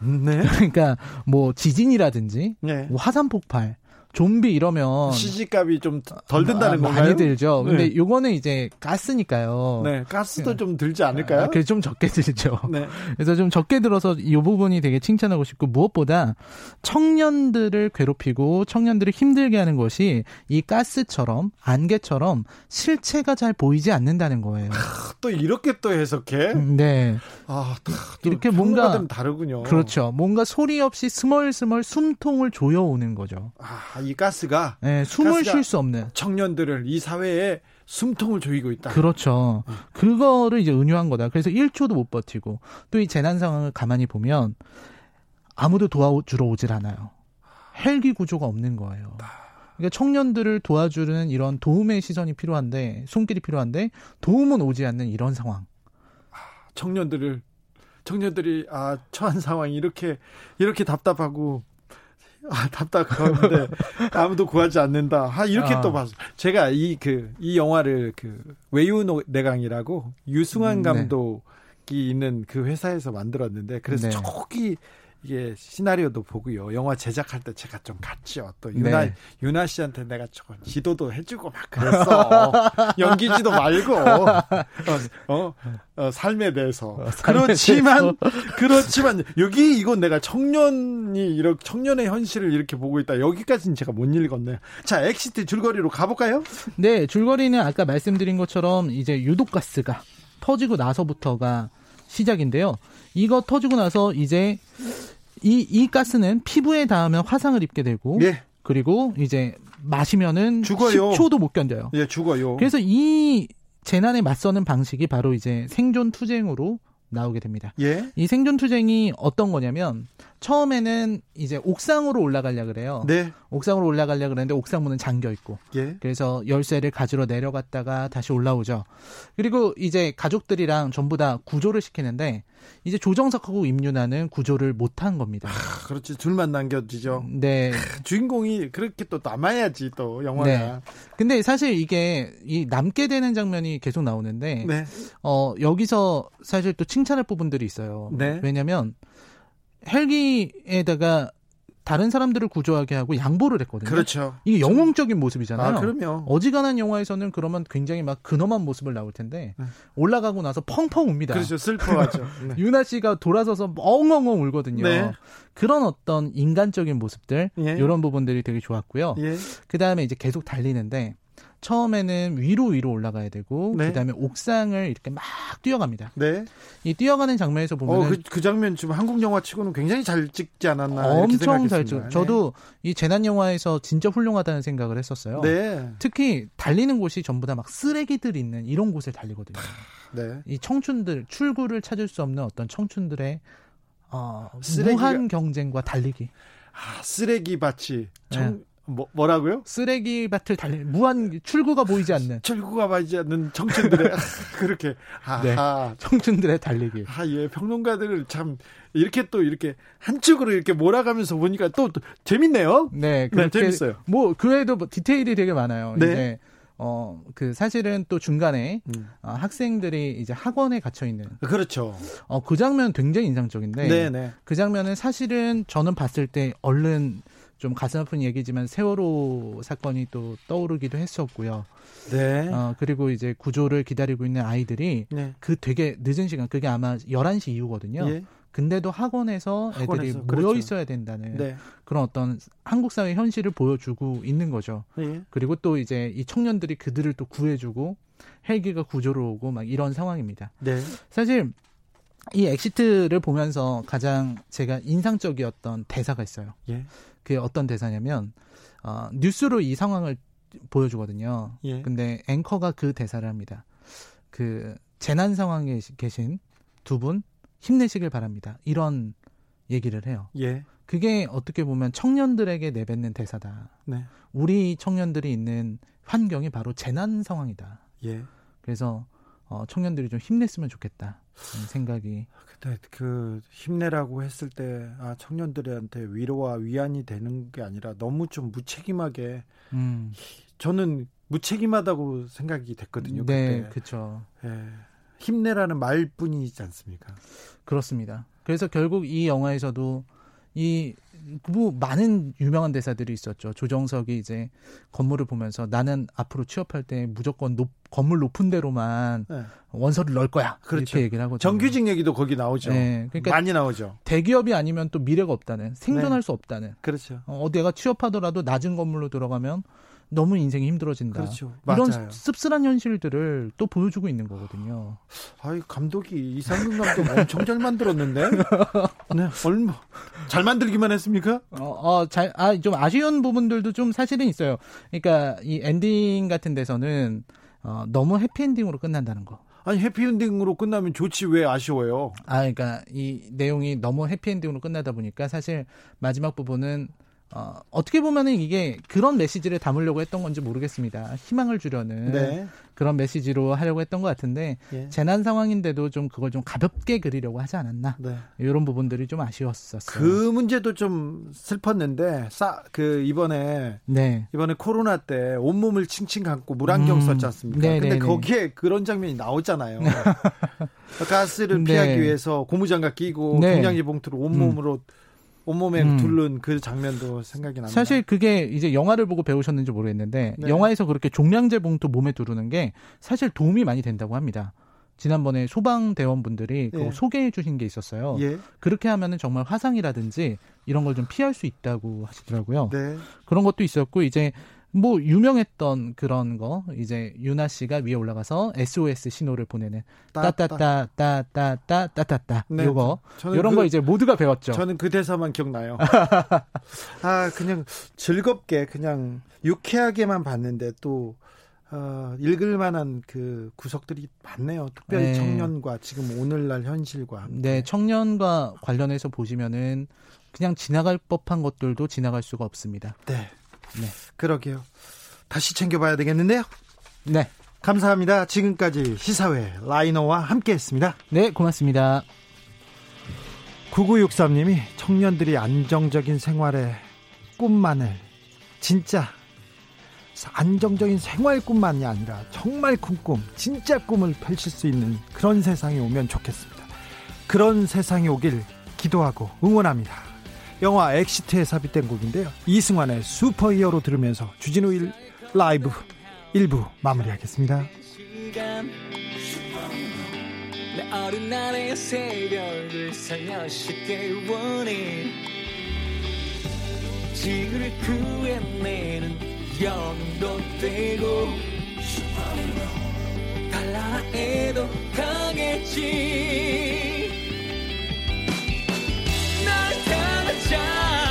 네. [LAUGHS] 그러니까 뭐 지진이라든지 네. 뭐 화산 폭발 좀비 이러면 시집값이 좀 덜 든다는 아, 건가요? 많이 들죠. 근데 네. 요거는 이제 가스니까요. 네, 가스도 네. 좀 들지 않을까요? 아, 그래서 좀 적게 들죠. 네. 그래서 좀 적게 들어서 이 부분이 되게 칭찬하고 싶고 무엇보다 청년들을 괴롭히고 청년들을 힘들게 하는 것이 이 가스처럼 안개처럼 실체가 잘 보이지 않는다는 거예요. 아, 또 이렇게 또 해석해? 음, 네. 아, 이렇게 뭔가 다르군요. 그렇죠. 뭔가 소리 없이 스멀스멀 숨통을 조여오는 거죠. 아, 이 가스가 네, 숨을 쉴 수 없는 청년들을 이 사회에 숨통을 조이고 있다. 그렇죠. 음. 그거를 이제 은유한 거다. 그래서 1초도 못 버티고 또 이 재난 상황을 가만히 보면 아무도 도와주러 오질 않아요. 헬기 구조가 없는 거예요. 그러니까 청년들을 도와주는 이런 도움의 시선이 필요한데 손길이 필요한데 도움은 오지 않는 이런 상황. 청년들을 청년들이 아 처한 상황이 이렇게 이렇게 답답하고 아, 답답한데 아무도 구하지 않는다. 아, 이렇게 아. 또 봤어. 제가 이 그이 그, 영화를 그 외유 내강이라고 유승환 음, 네. 감독이 네. 있는 그 회사에서 만들었는데 그래서 네. 초기 이게 시나리오도 보고요. 영화 제작할 때 제가 좀 갔죠. 또 유나 네. 윤아 씨한테 내가 조금 지도도 해주고 막 그랬어. [LAUGHS] 연기지도 말고 어, 어, 어 삶에 대해서. 어, 그렇지만 대해서. 그렇지만 여기 이건 내가 청년이 이렇게 청년의 현실을 이렇게 보고 있다. 여기까지는 제가 못 읽었네요. 자 엑시트 줄거리로 가볼까요? 네, 줄거리는 아까 말씀드린 것처럼 이제 유독가스가 터지고 나서부터가 시작인데요. 이거 터지고 나서 이제 이, 이 가스는 피부에 닿으면 화상을 입게 되고 예. 그리고 이제 마시면은 죽어요. 10초도 못 견뎌요. 예, 죽어요. 그래서 이 재난에 맞서는 방식이 바로 이제 생존 투쟁으로 나오게 됩니다. 예? 이 생존 투쟁이 어떤 거냐면 처음에는 이제 옥상으로 올라가려 그래요. 네. 옥상으로 올라가려 그랬는데 옥상 문은 잠겨 있고. 예. 그래서 열쇠를 가지러 내려갔다가 다시 올라오죠. 그리고 이제 가족들이랑 전부 다 구조를 시키는데 이제 조정석하고 임윤아는 구조를 못한 겁니다. 아, 그렇지 둘만 남겨지죠. 네. 주인공이 그렇게 또 남아야지 또 영화가. 네. 근데 사실 이게 이 남게 되는 장면이 계속 나오는데 네. 어 여기서 사실 또 칭찬할 부분들이 있어요. 네. 왜냐면 헬기에다가 다른 사람들을 구조하게 하고 양보를 했거든요. 그렇죠. 이게 영웅적인 모습이잖아요. 아, 그럼요. 어지간한 영화에서는 그러면 굉장히 막 근엄한 모습을 나올 텐데 네. 올라가고 나서 펑펑 웁니다. 그렇죠. 슬퍼하죠. [LAUGHS] 네. 유나 씨가 돌아서서 엉엉엉 울거든요. 네. 그런 어떤 인간적인 모습들 예. 이런 부분들이 되게 좋았고요. 예. 그 다음에 이제 계속 달리는데 처음에는 위로 위로 올라가야 되고 네. 그다음에 옥상을 이렇게 막 뛰어갑니다. 네. 이 뛰어가는 장면에서 보면 어, 그, 그, 장면 지금 한국 영화 치고는 굉장히 잘 찍지 않았나 엄청 잘 찍. 저도 네. 이 재난 영화에서 진짜 훌륭하다는 생각을 했었어요. 네. 특히 달리는 곳이 전부 다 막 쓰레기들 있는 이런 곳을 달리거든요. 네. 이 청춘들 출구를 찾을 수 없는 어떤 청춘들의 어, 쓰레기가... 무한 경쟁과 달리기. 아, 쓰레기 밭이 청, 네. 뭐, 뭐라고요? 쓰레기 밭을 달리 무한 출구가 보이지 않는 출구가 보이지 않는 청춘들의 [LAUGHS] 그렇게 아, 네, 청춘들의 달리기. 아, 예, 평론가들을 참 이렇게 또 이렇게 한쪽으로 이렇게 몰아가면서 보니까 또, 또 재밌네요. 네, 네, 재밌어요. 뭐 그외에도 뭐 디테일이 되게 많아요. 네. 이제 어, 그 사실은 또 중간에 음. 어, 학생들이 이제 학원에 갇혀 있는 그렇죠. 어, 그 장면 굉장히 인상적인데 네네. 네. 그 장면은 사실은 저는 봤을 때 얼른 좀 가슴 아픈 얘기지만 세월호 사건이 또 떠오르기도 했었고요. 네. 어, 그리고 이제 구조를 기다리고 있는 아이들이 네. 그 되게 늦은 시간, 그게 아마 11시 이후거든요. 예. 근데도 학원에서 애들이 학원에서, 모여 그렇죠. 있어야 된다는 네. 그런 어떤 한국 사회 현실을 보여주고 있는 거죠. 네. 그리고 또 이제 이 청년들이 그들을 또 구해주고 헬기가 구조로 오고 막 이런 상황입니다. 네. 사실 이 엑시트를 보면서 가장 제가 인상적이었던 대사가 있어요. 예. 그게 어떤 대사냐면 어, 뉴스로 이 상황을 보여주거든요. 예. 근데 앵커가 그 대사를 합니다. 그 재난 상황에 계신 두 분 힘내시길 바랍니다. 이런 얘기를 해요. 예. 그게 어떻게 보면 청년들에게 내뱉는 대사다. 네. 우리 청년들이 있는 환경이 바로 재난 상황이다. 예. 그래서 어, 청년들이 좀 힘냈으면 좋겠다. 생각이. 근데 그 힘내라고 했을 때 아, 청년들한테 위로와 위안이 되는 게 아니라 너무 좀 무책임하게 음. 저는 무책임하다고 생각이 됐거든요. 네, 그렇죠. 예. 힘내라는 말뿐이지 않습니까? 그렇습니다. 그래서 결국 이 영화에서도 이 뭐 많은 유명한 대사들이 있었죠. 조정석이 이제 건물을 보면서 나는 앞으로 취업할 때 무조건 높, 건물 높은 데로만 네. 원서를 넣을 거야. 그렇죠. 이렇게 얘기를 하고 정규직 얘기도 거기 나오죠. 네. 그러니까 많이 나오죠. 대기업이 아니면 또 미래가 없다는 생존할 네. 수 없다는. 그렇죠. 어, 어디가 취업하더라도 낮은 건물로 들어가면 너무 인생이 힘들어진다. 그렇죠. 이런 맞아요. 씁쓸한 현실들을 또 보여주고 있는 거거든요. 아이 감독이 이상근 감독 엄청 잘 만들었는데. 네, 얼마 잘 만들기만 했습니까? 어, 어 잘, 아, 좀 아쉬운 부분들도 좀 사실은 있어요. 그러니까 이 엔딩 같은 데서는 어, 너무 해피엔딩으로 끝난다는 거. 아니 해피엔딩으로 끝나면 좋지 왜 아쉬워요? 아 그러니까 이 내용이 너무 해피엔딩으로 끝나다 보니까 사실 마지막 부분은 어, 어떻게 보면은 이게 그런 메시지를 담으려고 했던 건지 모르겠습니다. 희망을 주려는 네. 그런 메시지로 하려고 했던 것 같은데 예. 재난 상황인데도 좀 그걸 좀 가볍게 그리려고 하지 않았나 네. 이런 부분들이 좀 아쉬웠었어요. 그 문제도 좀 슬펐는데 싸그 이번에 네. 이번에 코로나 때 온몸을 칭칭 감고 물안경 음. 썼지 않습니까? 네, 근데 네, 네. 거기에 그런 장면이 나오잖아요. [LAUGHS] 가스를 네. 피하기 위해서 고무장갑 끼고 종량제 봉투를 온몸으로 음. 온몸에 음. 둘른 그 장면도 생각이 납니다. 사실 그게 이제 영화를 보고 배우셨는지 모르겠는데 네. 영화에서 그렇게 종량제 봉투 몸에 두르는 게 사실 도움이 많이 된다고 합니다. 지난번에 소방대원분들이 예. 소개해 주신 게 있었어요. 예. 그렇게 하면은 정말 화상이라든지 이런 걸 좀 피할 수 있다고 하시더라고요. 네. 그런 것도 있었고 이제 뭐 유명했던 그런 거 이제 유나 씨가 위에 올라가서 SOS 신호를 보내는 따따따따따따따따따 네, 요거 이런 그, 거 이제 모두가 배웠죠. 저는 그 대사만 기억나요. [LAUGHS] 아 그냥 즐겁게 그냥 유쾌하게만 봤는데 또 어, 읽을 만한 그 구석들이 많네요. 특별히 네. 청년과 지금 오늘날 현실과. 함께. 네, 청년과 관련해서 보시면은 그냥 지나갈 법한 것들도 지나갈 수가 없습니다. 네. 네. 그러게요. 다시 챙겨봐야 되겠는데요. 네. 감사합니다. 지금까지 시사회 라이너와 함께 했습니다. 네, 고맙습니다. 9963님이 청년들이 안정적인 생활의 꿈만을 진짜 안정적인 생활뿐만이 아니라 정말 큰 꿈, 진짜 꿈을 펼칠 수 있는 그런 세상이 오면 좋겠습니다. 그런 세상이 오길 기도하고 응원합니다. 영화 엑시트에 삽입된 곡인데요. 이승환의 슈퍼히어로 들으면서 주진우 일 라이브 1부 마무리하겠습니다. 지구를 구해내는 영웅도 되고 달라해도 강했지 날 shine.